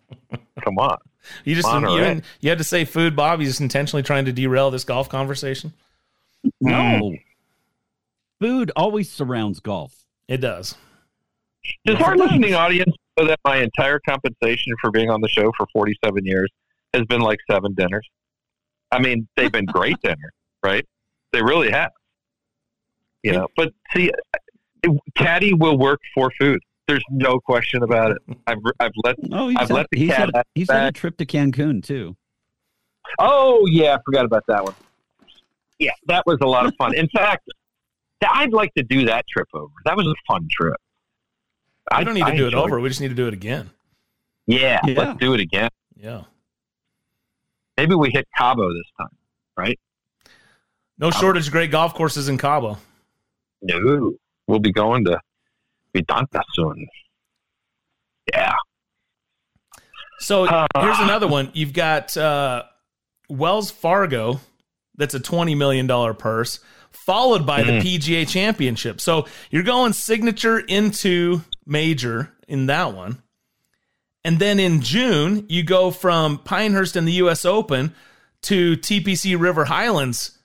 Come on. You just you, you had to say food, Bob. You just intentionally trying to derail this golf conversation. No. Food always surrounds golf. It does. Does our listening audience know that my entire compensation for being on the show for 47 years has been like seven dinners? I mean, they've been great dinners, right? They really have. You know, but see, Caddy will work for food. There's no question about it. I've I've let Oh, he's, I've had, let the he's, cat had, out he's the had a trip to Cancun too. Oh yeah, I forgot about that one. Yeah, that was a lot of fun. In fact, th- I'd like to do that trip over. That was a fun trip. I don't need to do it enjoyed over. We just need to do it again. Yeah, Yeah. let's do it again. Yeah. Maybe we hit Cabo this time, right? No shortage of great golf courses in Cabo. No, we'll be going to Vidanta soon. Yeah. So here's another one. You've got uh, Wells Fargo, that's a $20 million purse, followed by the Mm. PGA Championship. So you're going signature into major in that one. And then in June, you go from Pinehurst and the US Open to TPC River Highlands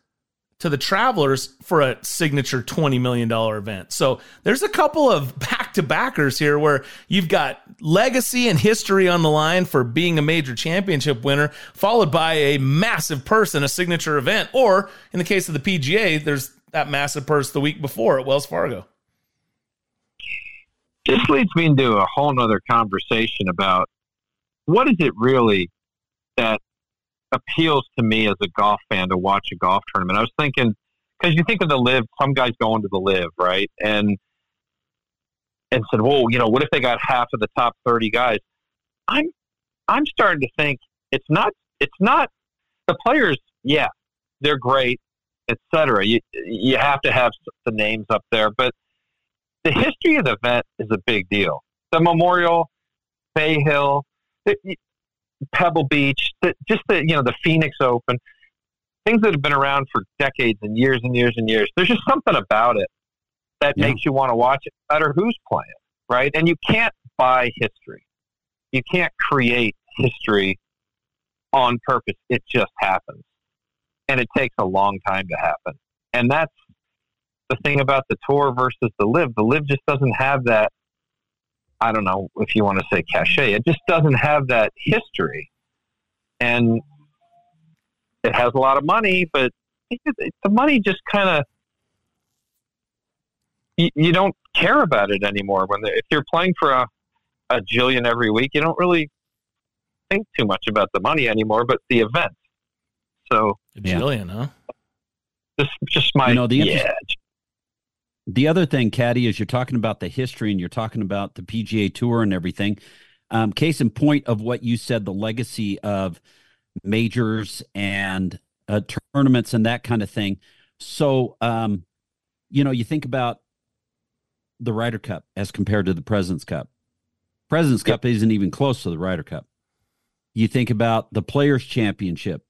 to the Travelers for a signature $20 million event. So there's a couple of back to backers here where you've got legacy and history on the line for being a major championship winner, followed by a massive purse in a signature event. Or in the case of the PGA, there's that massive purse the week before at Wells Fargo. This leads me into a whole nother conversation about what is it really that appeals to me as a golf fan to watch a golf tournament. I was thinking because you think of the LIV, some guys going to the LIV, right? And and said, "Whoa, you know, what if they got half of the top thirty guys?" I'm I'm starting to think it's not it's not the players. Yeah, they're great, etc. You you have to have the names up there, but the history of the event is a big deal. The Memorial, Bay Hill, the, Pebble Beach, the, just the you know the Phoenix Open, things that have been around for decades and years and years and years. There's just something about it that Yeah. makes you want to watch it, no matter who's playing, right? And you can't buy history. You can't create history on purpose. It just happens, and it takes a long time to happen. And that's the thing about the tour versus the LIV. The LIV just doesn't have that. I don't know if you want to say cachet. It just doesn't have that history, and it has a lot of money, but the money just kind of you, you don't care about it anymore. When the, if you're playing for a a jillion every week, you don't really think too much about the money anymore, but the event. So A Jillian, huh? just just my You know, the yeah. The other thing, Caddy, is you're talking about the history and you're talking about the PGA Tour and everything. Um, case in point of what you said, the legacy of majors and uh, tournaments and that kind of thing. So, um, you know, you think about the Ryder Cup as compared to the President's Cup. President's Cup isn't even close to the Ryder Cup. You think about the Players Championship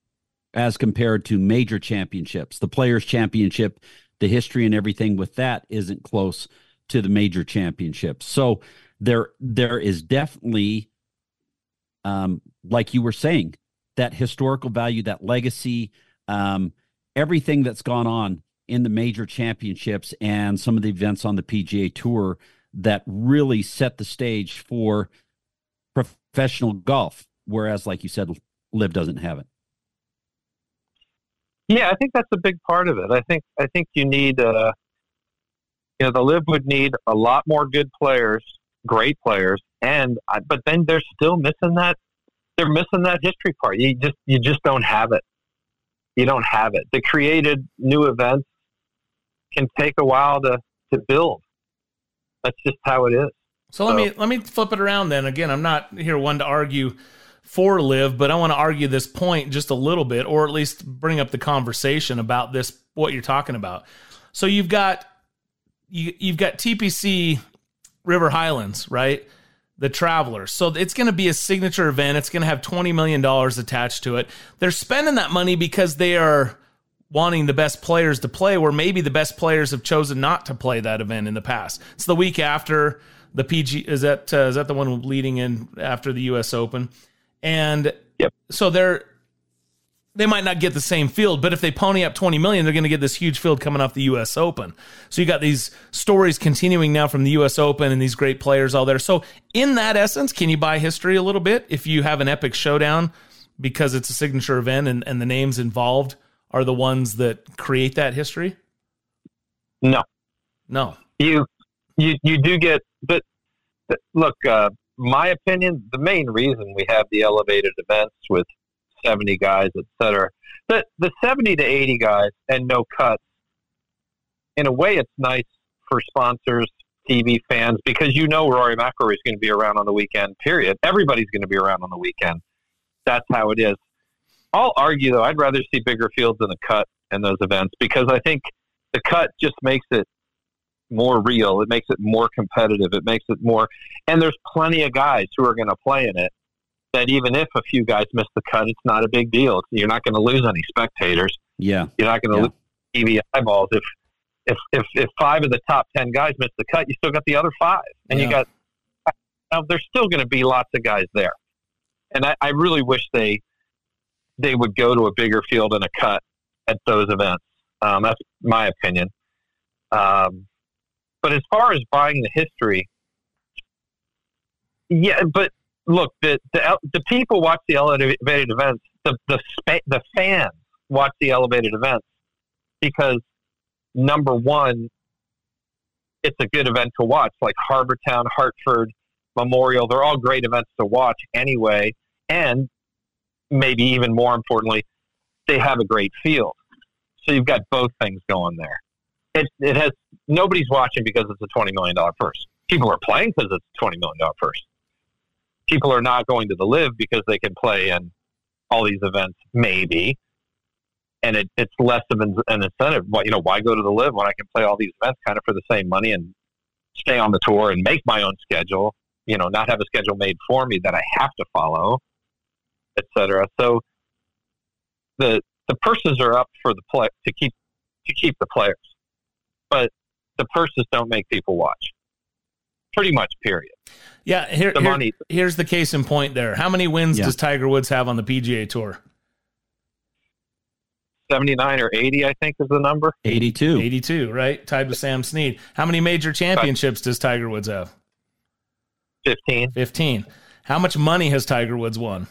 as compared to major championships. The Players Championship, the history and everything with that isn't close to the major championships. So there there is definitely um like you were saying that historical value, that legacy, um everything that's gone on in the major championships and some of the events on the PGA Tour that really set the stage for professional golf whereas like you said LIV doesn't have it. Yeah, I think that's a big part of it. I think I think you need uh you know the LIV would need a lot more good players, great players, and but then they're still missing that they're missing that history part. You just you just don't have it. You don't have it. They created new events can take a while to to build. That's just how it is. So let me let me flip it around then. Again, I'm not here one to argue for LIV, but I want to argue this point just a little bit, or at least bring up the conversation about this what you're talking about. So you've got you you've got TPC River Highlands, right? The Travelers. So it's going to be a signature event. It's going to have $20 million attached to it. They're spending that money because they are wanting the best players to play, where maybe the best players have chosen not to play that event in the past. It's the week after the PG. Is that uh, is that the one leading in after the U.S. Open? And yep. so they're they might not get the same field, but if they pony up 20 million, they're going to get this huge field coming off the US Open. So you got these stories continuing now from the US Open and these great players all there. So in that essence, can you buy history a little bit if you have an epic showdown because it's a signature event and, and the names involved are the ones that create that history? No. No. You you you do get but, but look, uh, my opinion, the main reason we have the elevated events with 70 guys, et cetera, the, the 70 to 80 guys and no cuts, in a way, it's nice for sponsors, TV fans, because you know Rory McIlroy is going to be around on the weekend, period. Everybody's going to be around on the weekend. That's how it is. I'll argue though. I'd rather see bigger fields in the cut in those events because I think the cut just makes it more real. It makes it more competitive. It makes it more, and there's plenty of guys who are going to play in it. That even if a few guys miss the cut, it's not a big deal. You're not going to lose any spectators. Yeah, you're not going to yeah. lose TV eyeballs if if if if five of the top ten guys miss the cut. You still got the other five, and yeah. you got. Now, there's still going to be lots of guys there, and I, I really wish they they would go to a bigger field and a cut at those events. Um, that's my opinion. Um, but as far as buying the history, yeah, but look, the the, the people watch the elevated events. The the the fans watch the elevated events because number one, it's a good event to watch. Like Harbour Town, Hartford, Memorial, they're all great events to watch anyway. And maybe even more importantly, they have a great field. So you've got both things going there. It, it has nobody's watching because it's a twenty million dollar purse. People are playing because it's a twenty million dollar purse. People are not going to the LIV because they can play in all these events, maybe, and it, it's less of an, incentive. Why you know why go to the LIV when I can play all these events kind of for the same money and stay on the tour and make my own schedule. You know, not have a schedule made for me that I have to follow, etc. So the the purses are up for the play to keep to keep the players, but the purses don't make people watch. Pretty much, period. Yeah, here, the here, money. here's the case in point. There, how many wins yeah. does Tiger Woods have on the PGA Tour? 79 or 80, I think is the number. 82. 82, right? Tied with Sam Snead. How many major championships does Tiger Woods have? 15. 15. How much money has Tiger Woods won?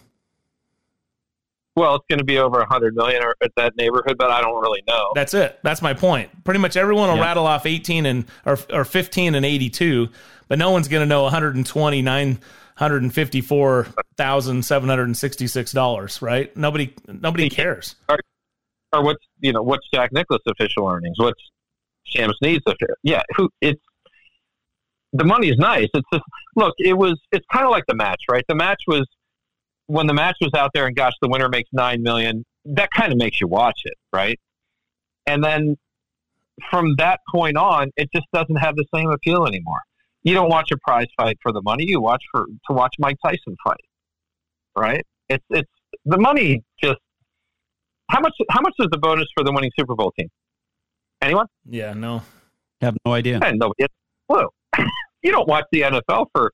Well, it's going to be over a hundred million or at that neighborhood, but I don't really know. That's it. That's my point. Pretty much everyone will yeah. rattle off eighteen and or, or fifteen and eighty-two, but no one's going to know one hundred and twenty-nine hundred and fifty-four thousand seven hundred and sixty-six dollars. Right? Nobody, nobody cares. Or, or, what's you know what's Jack Nicklaus official earnings? What's Sam Snead's official? Yeah, who it's the money is nice. It's just look. It was. It's kind of like the match, right? The match was when the match was out there and gosh, the winner makes nine million, that kind of makes you watch it, right? And then from that point on, it just doesn't have the same appeal anymore. You don't watch a prize fight for the money; you watch for to watch Mike Tyson fight, right? It's it's the money just how much how much is the bonus for the winning Super Bowl team? Anyone? Yeah, no, have no idea. And no, it's blue. you don't watch the NFL for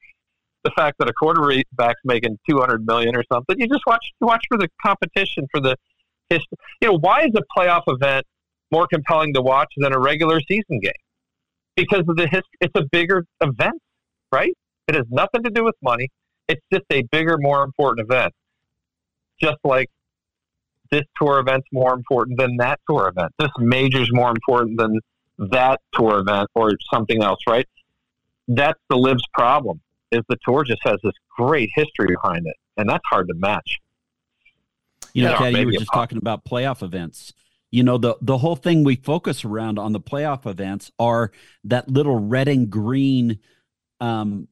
the fact that a quarterback's making 200 million or something. You just watch watch for the competition for the history. You know, why is a playoff event more compelling to watch than a regular season game? Because of the history. It's a bigger event, right? It has nothing to do with money. It's just a bigger, more important event. Just like this tour event's more important than that tour event. This major's more important than that tour event or something else, right? That's the LIV's problem is the tour just has this great history behind it, and that's hard to match. You know, Caddy, you were just talking about playoff events. You know, the the whole thing we focus around on the playoff events are that little red and green um,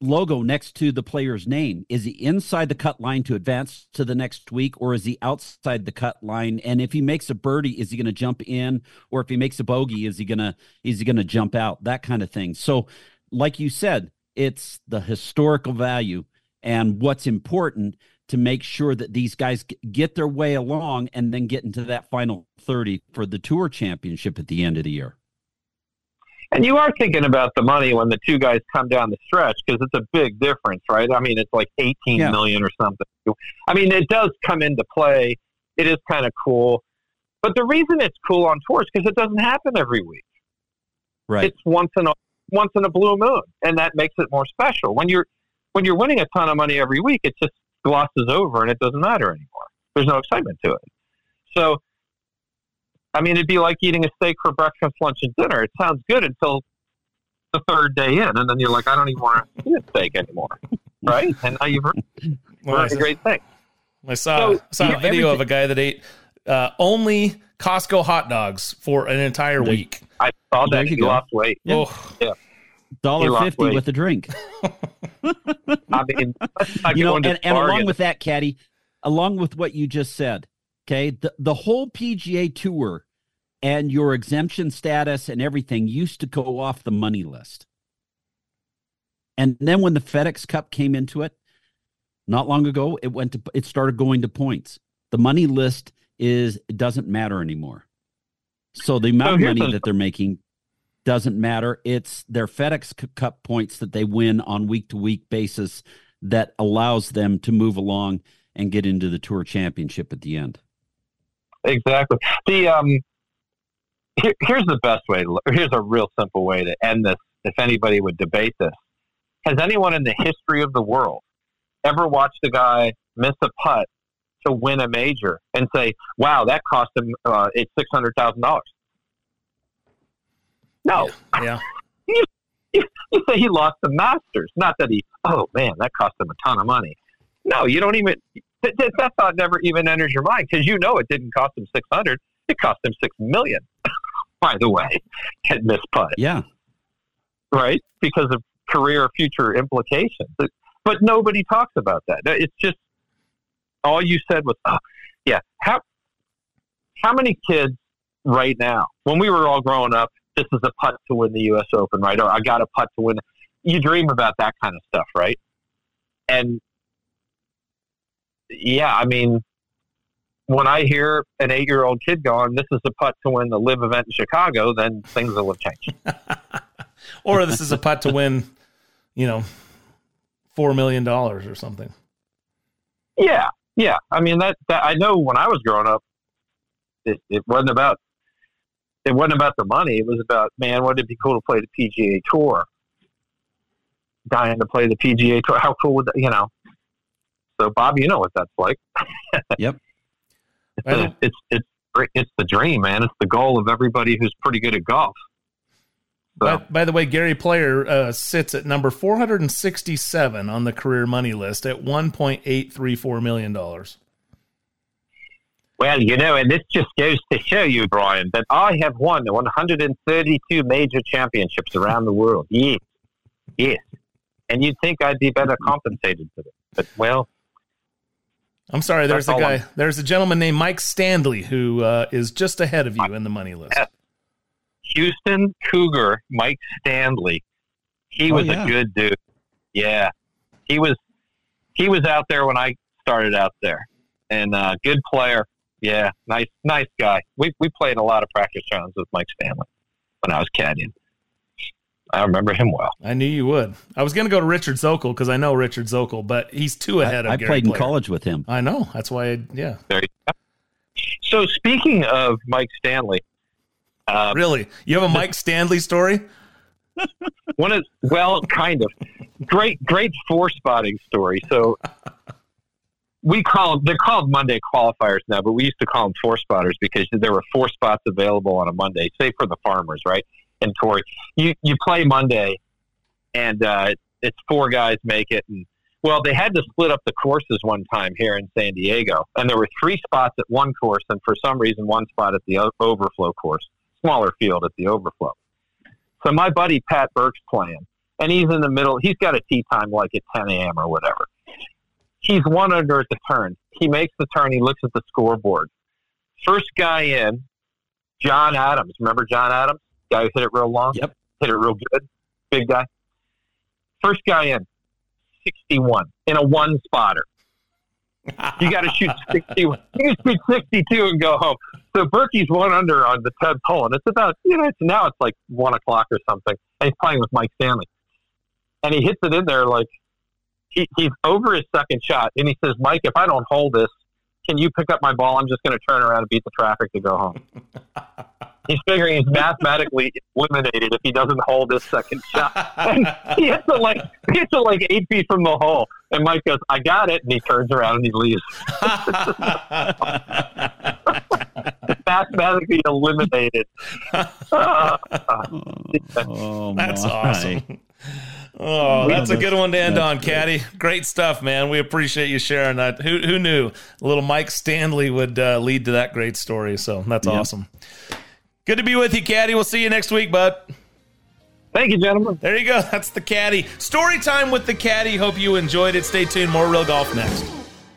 logo next to the player's name. Is he inside the cut line to advance to the next week, or is he outside the cut line? And if he makes a birdie, is he going to jump in, or if he makes a bogey, is he gonna is he going to jump out? That kind of thing. So like you said, it's the historical value and what's important to make sure that these guys get their way along and then get into that final 30 for the tour championship at the end of the year. And you are thinking about the money when the two guys come down the stretch because it's a big difference, right? I mean, it's like eighteen yeah. million or something. I mean, it does come into play. It is kind of cool. But the reason it's cool on tours because it doesn't happen every week. Right. It's once in a once in a blue moon, and that makes it more special. When you're when you're winning a ton of money every week, it just glosses over and it doesn't matter anymore. There's no excitement to it. So, I mean, it'd be like eating a steak for breakfast, lunch, and dinner. It sounds good until the third day in, and then you're like, I don't even want to eat a steak anymore, right? And now you've heard, well, a great thing. I saw so, saw a video of a guy that ate uh, only Costco hot dogs for an entire week. I saw that he lost weight. Yeah. Oh, yeah. Dollar fifty with a drink. I mean, you know, and, and along with that, Caddy, along with what you just said, okay, the, the whole PGA Tour and your exemption status and everything used to go off the money list. And then when the FedEx Cup came into it, not long ago, it went to it started going to points. The money list is it doesn't matter anymore. So the amount of money that they're making doesn't matter. It's their FedEx Cup points that they win on week to week basis that allows them to move along and get into the Tour Championship at the end. Exactly. The um, here, here's the best way. To, here's a real simple way to end this. If anybody would debate this, has anyone in the history of the world ever watched a guy miss a putt to win a major and say, "Wow, that cost him uh, it's six hundred thousand dollars"? No. Yeah. you, you, you say he lost the Masters, not that he. Oh man, that cost him a ton of money. No, you don't even. That, that thought never even enters your mind because you know it didn't cost him six hundred. It cost him six million. By the way, had missed putt. Yeah. Right, because of career future implications. But, but nobody talks about that. It's just all you said was, oh, yeah. How how many kids right now, when we were all growing up, this is a putt to win the U.S. Open, right? Or I got a putt to win. You dream about that kind of stuff, right? And yeah, I mean, when I hear an eight-year-old kid going, "This is a putt to win the LIV event in Chicago," then things will have changed. or this is a putt to win, you know, four million dollars or something. Yeah, yeah. I mean that, that I know when I was growing up, it, it wasn't about it wasn't about the money. It was about man, wouldn't it be cool to play the PGA Tour? Dying to play the PGA Tour. How cool would that? You know. So Bob, you know what that's like. yep. It's, it's it's it's the dream, man. It's the goal of everybody who's pretty good at golf. By, by, the way, Gary Player uh, sits at number 467 on the career money list at 1.834 million dollars. Well, you know, and this just goes to show you, Brian, that I have won 132 major championships around the world. Yes, yes. And you'd think I'd be better compensated for it, but well. I'm sorry. There's a guy. I'm... There's a gentleman named Mike Stanley who uh, is just ahead of you in the money list. Houston Cougar Mike Stanley. He oh, was yeah. a good dude. Yeah, he was. He was out there when I started out there, and uh, good player. Yeah, nice, nice guy. We we played a lot of practice rounds with Mike Stanley when I was caddying. I remember him well. I knew you would. I was going to go to Richard Zokol because I know Richard Zokol, but he's two ahead I, of. I played in college with him. I know. That's why. I, yeah. There you go. So speaking of Mike Stanley, um, really, you have a Mike Stanley story? one is well, kind of great, great four spotting story. So we call them, they're called Monday qualifiers now, but we used to call them four spotters because there were four spots available on a Monday, say for the farmers, right? And Torrey, you you play Monday, and uh, it's four guys make it, and well, they had to split up the courses one time here in San Diego, and there were three spots at one course, and for some reason, one spot at the overflow course smaller field at the overflow. So my buddy Pat Burke's playing, and he's in the middle. He's got a tee time like at 10 a.m. or whatever. He's one under at the turn. He makes the turn. He looks at the scoreboard. First guy in, John Adams. Remember John Adams? Guy who hit it real long? Yep. Hit it real good. Big guy. First guy in, 61 in a one spotter. You got to shoot 61. You shoot 62 and go home. So Berkey's one under on the 10th hole, and it's about you know it's, now it's like one o'clock or something, and he's playing with Mike Stanley, and he hits it in there like he, he's over his second shot, and he says, "Mike, if I don't hold this, can you pick up my ball? I'm just going to turn around and beat the traffic to go home." he's figuring he's mathematically eliminated if he doesn't hold this second shot. And he hits it like he hits it like eight feet from the hole, and Mike goes, "I got it," and he turns around and he leaves. mathematically eliminated. oh, that's awesome. Oh, that's a good one to end on, Caddy. Great stuff, man. We appreciate you sharing that. Who who knew a little Mike Stanley would uh, lead to that great story? So that's yeah. awesome. Good to be with you, Caddy. We'll see you next week, bud. Thank you, gentlemen. There you go. That's the Caddy. Story time with the Caddy. Hope you enjoyed it. Stay tuned. More real golf next.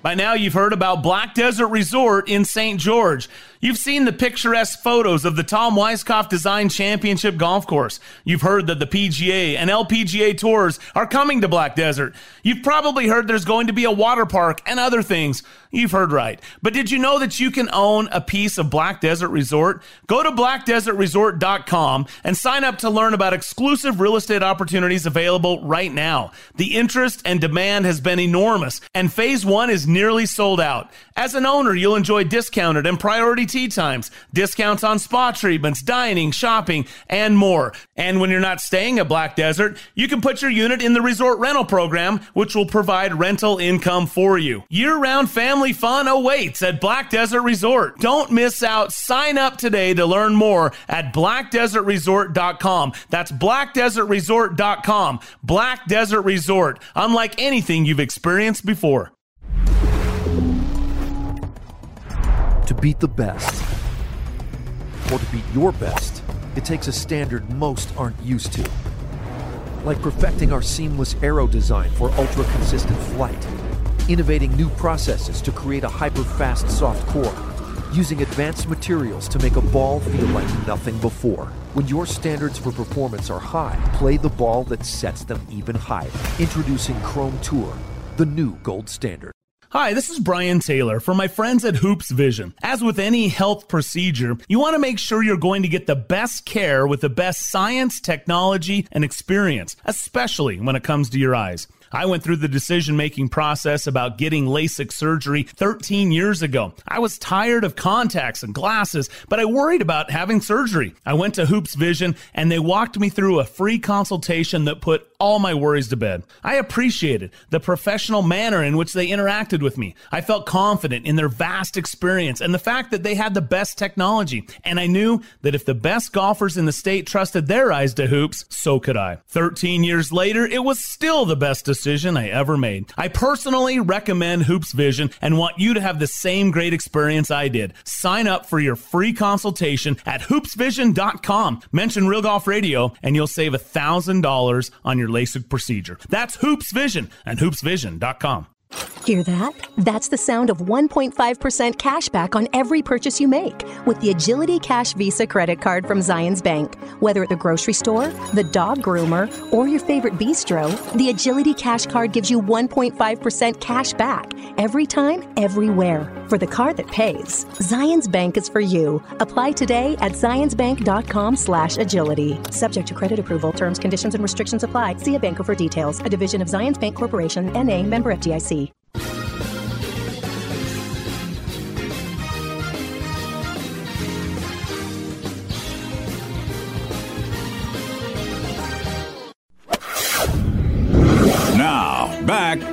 By now, you've heard about Black Desert Resort in St. George. You've seen the picturesque photos of the Tom Weiskopf Design Championship Golf Course. You've heard that the PGA and LPGA tours are coming to Black Desert. You've probably heard there's going to be a water park and other things. You've heard right. But did you know that you can own a piece of Black Desert Resort? Go to blackdesertresort.com and sign up to learn about exclusive real estate opportunities available right now. The interest and demand has been enormous, and phase one is nearly sold out. As an owner, you'll enjoy discounted and priority tee times, discounts on spa treatments, dining, shopping, and more. And when you're not staying at Black Desert, you can put your unit in the resort rental program, which will provide rental income for you. Year round family fun awaits at Black Desert Resort. Don't miss out. Sign up today to learn more at blackdesertresort.com. That's blackdesertresort.com. Black Desert Resort, unlike anything you've experienced before. To beat the best, or to beat your best, it takes a standard most aren't used to. Like perfecting our seamless aero design for ultra consistent flight, innovating new processes to create a hyper fast soft core, using advanced materials to make a ball feel like nothing before. When your standards for performance are high, play the ball that sets them even higher. Introducing Chrome Tour, the new gold standard. Hi, this is Brian Taylor for my friends at Hoopes Vision. As with any health procedure, you want to make sure you're going to get the best care with the best science, technology, and experience, especially when it comes to your eyes. I went through the decision making process about getting LASIK surgery 13 years ago. I was tired of contacts and glasses, but I worried about having surgery. I went to Hoopes Vision and they walked me through a free consultation that put all my worries to bed. I appreciated the professional manner in which they interacted with me. I felt confident in their vast experience and the fact that they had the best technology. And I knew that if the best golfers in the state trusted their eyes to Hoopes, so could I. 13 years later, it was still the best decision I ever made. I personally recommend Hoopes Vision and want you to have the same great experience I did. Sign up for your free consultation at hoopesvision.com. Mention Real Golf Radio and you'll save $1,000 on your LASIK procedure. That's Hoopes Vision and hoopesvision.com. Hear that? That's the sound of 1.5% cash back on every purchase you make with the Agility Cash Visa credit card from Zions Bank. Whether at the grocery store, the dog groomer, or your favorite bistro, the Agility Cash card gives you 1.5% cash back every time, everywhere. For the card that pays, Zions Bank is for you. Apply today at zionsbank.com slash agility. Subject to credit approval, terms, conditions, and restrictions apply. See a banker for details. A division of Zions Bank Corporation, NA, member FDIC.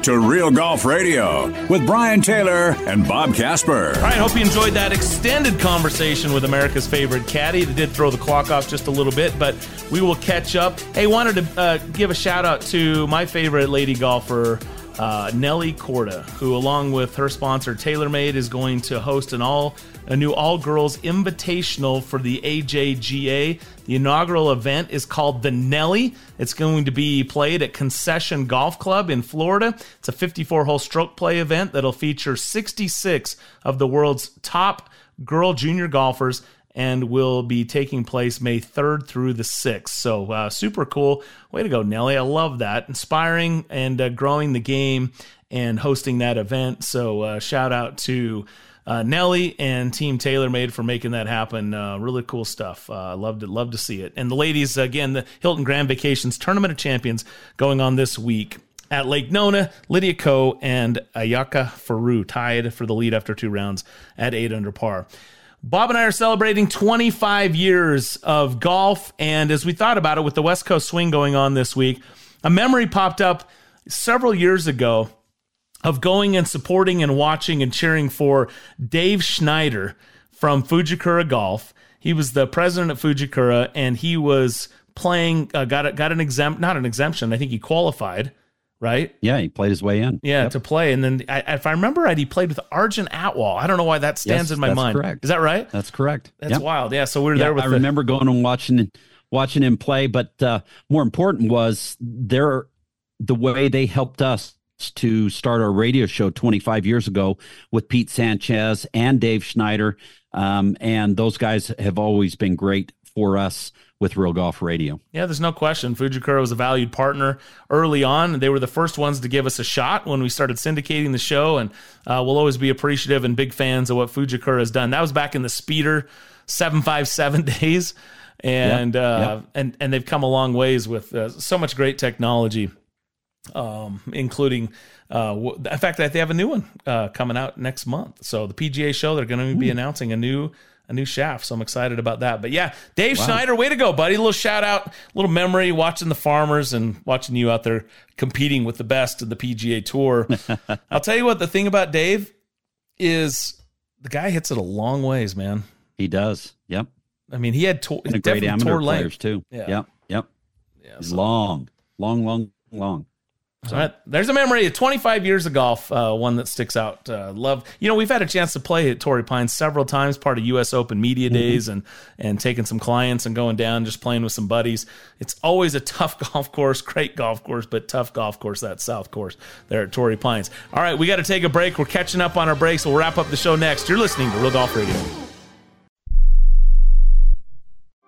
To Real Golf Radio with Brian Taylor and Bob Casper. All right, hope you enjoyed that extended conversation with America's favorite caddy. They did throw the clock off just a little bit, but we will catch up. Hey, wanted to uh, give a shout out to my favorite lady golfer, uh, Nelly Korda, who, along with her sponsor TaylorMade, is going to host an all a new all girls invitational for the AJGA. The inaugural event is called the Nelly. It's going to be played at Concession Golf Club in Florida. It's a 54 hole stroke play event that'll feature 66 of the world's top girl junior golfers and will be taking place May 3rd through the 6th. So, uh, super cool. Way to go, Nelly. I love that. Inspiring and uh, growing the game and hosting that event. So, uh, shout out to uh, Nelly and Team TaylorMade for making that happen. Uh, really cool stuff. Uh, loved it. Love to see it. And the ladies, again, the Hilton Grand Vacations Tournament of Champions going on this week at Lake Nona. Lydia Ko and Ayaka Furue tied for the lead after two rounds at eight under par. Bob and I are celebrating 25 years of golf. And as we thought about it with the West Coast swing going on this week, a memory popped up several years ago of going and supporting and watching and cheering for Dave Schneider from Fujikura Golf. He was the president of Fujikura and he was playing, uh, got, a, got an exempt, not an exemption, I think he qualified right? Yeah, he played his way in. Yeah, Yep. to play, and then I, if I remember right, he played with Arjun Atwal. I don't know why that stands Yes, in my that's mind. correct. Is that right? That's correct. That's Yep. wild. Yeah, so we were Yeah, there with. I the- remember going and watching watching him play, but uh, more important was their the way they helped us to start our radio show 25 years ago with Pete Sanchez and Dave Schneider. Um, and those guys have always been great for us with Real Golf Radio. Yeah, there's no question. Fujikura was a valued partner early on. They were the first ones to give us a shot when we started syndicating the show, and uh, we'll always be appreciative and big fans of what Fujikura has done. That was back in the speeder 757 days, and uh, and and they've come a long ways with uh, so much great technology, um, including. Uh, in fact, they have a new one uh, coming out next month. So the PGA show, they're going to be Ooh. announcing a new a new shaft. So I'm excited about that. But yeah, Dave wow. Schneider, way to go, buddy. A little shout out, a little memory watching the farmers and watching you out there competing with the best of the PGA Tour. I'll tell you what, the thing about Dave is the guy hits it a long ways, man. He does. Yep. I mean, he had to- and great amateur players too. Yeah. Yep. Yep. Yeah, so. Long, long, long, long. So. There's a memory. of 25 years of golf, uh, one that sticks out. Uh, love, you know, we've had a chance to play at Torrey Pines several times, part of U.S. Open media mm-hmm. days, and and taking some clients and going down, just playing with some buddies. It's always a tough golf course, great golf course, but tough golf course. That South course there at Torrey Pines. All right, we got to take a break. We're catching up on our breaks. We'll wrap up the show next. You're listening to Real Golf Radio.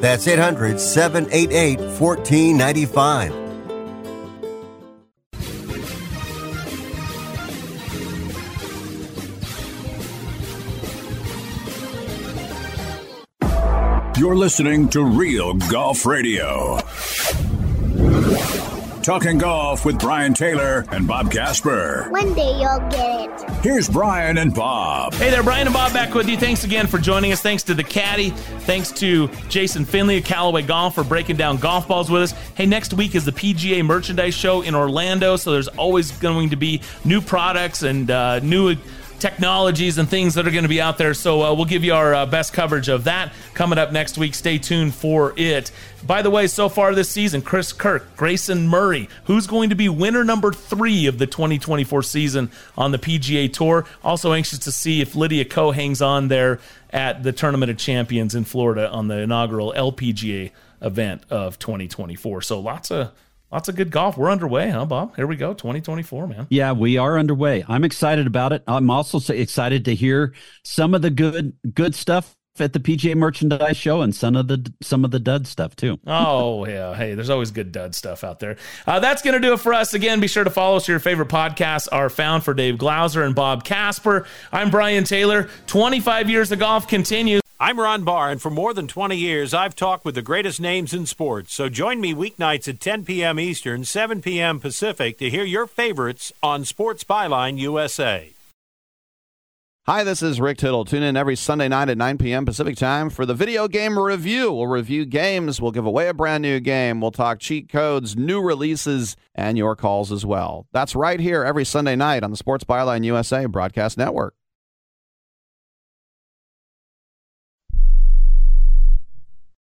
that's 800 788 1495. You're listening to Real Golf Radio. Talking Golf with Brian Taylor and Bob Casper. One day you'll get it. Here's Brian and Bob. Hey there, Brian and Bob back with you. Thanks again for joining us. Thanks to the caddy. Thanks to Jason Finley of Callaway Golf for breaking down golf balls with us. Hey, next week is the PGA Merchandise Show in Orlando, so there's always going to be new products and uh, new technologies and things that are going to be out there. So uh, we'll give you our uh, best coverage of that coming up next week. Stay tuned for it. By the way, so far this season, Chris Kirk, Grayson Murray, who's going to be winner number three of the 2024 season on the PGA Tour. Also anxious to see if Lydia Ko hangs on there at the Tournament of Champions in Florida on the inaugural LPGA event of 2024. So lots of lots of good golf. We're underway, huh, Bob? Here we go, 2024, man. Yeah, we are underway. I'm excited about it. I'm also excited to hear some of the good good stuff at the PGA merchandise show and some of the some of the dud stuff too. oh yeah, hey, there's always good dud stuff out there. Uh, that's gonna do it for us. Again, be sure to follow us. Your favorite podcasts are found for Dave Glauser and Bob Casper. I'm Brian Taylor. 25 years of golf continues. I'm Ron Barr, and for more than 20 years, I've talked with the greatest names in sports. So join me weeknights at 10 p.m. Eastern, 7 p.m. Pacific to hear your favorites on Sports Byline USA. Hi, this is Rick Tittle. Tune in every Sunday night at 9 p.m. Pacific time for the video game review. We'll review games, we'll give away a brand new game, we'll talk cheat codes, new releases, and your calls as well. That's right here every Sunday night on the Sports Byline USA Broadcast Network.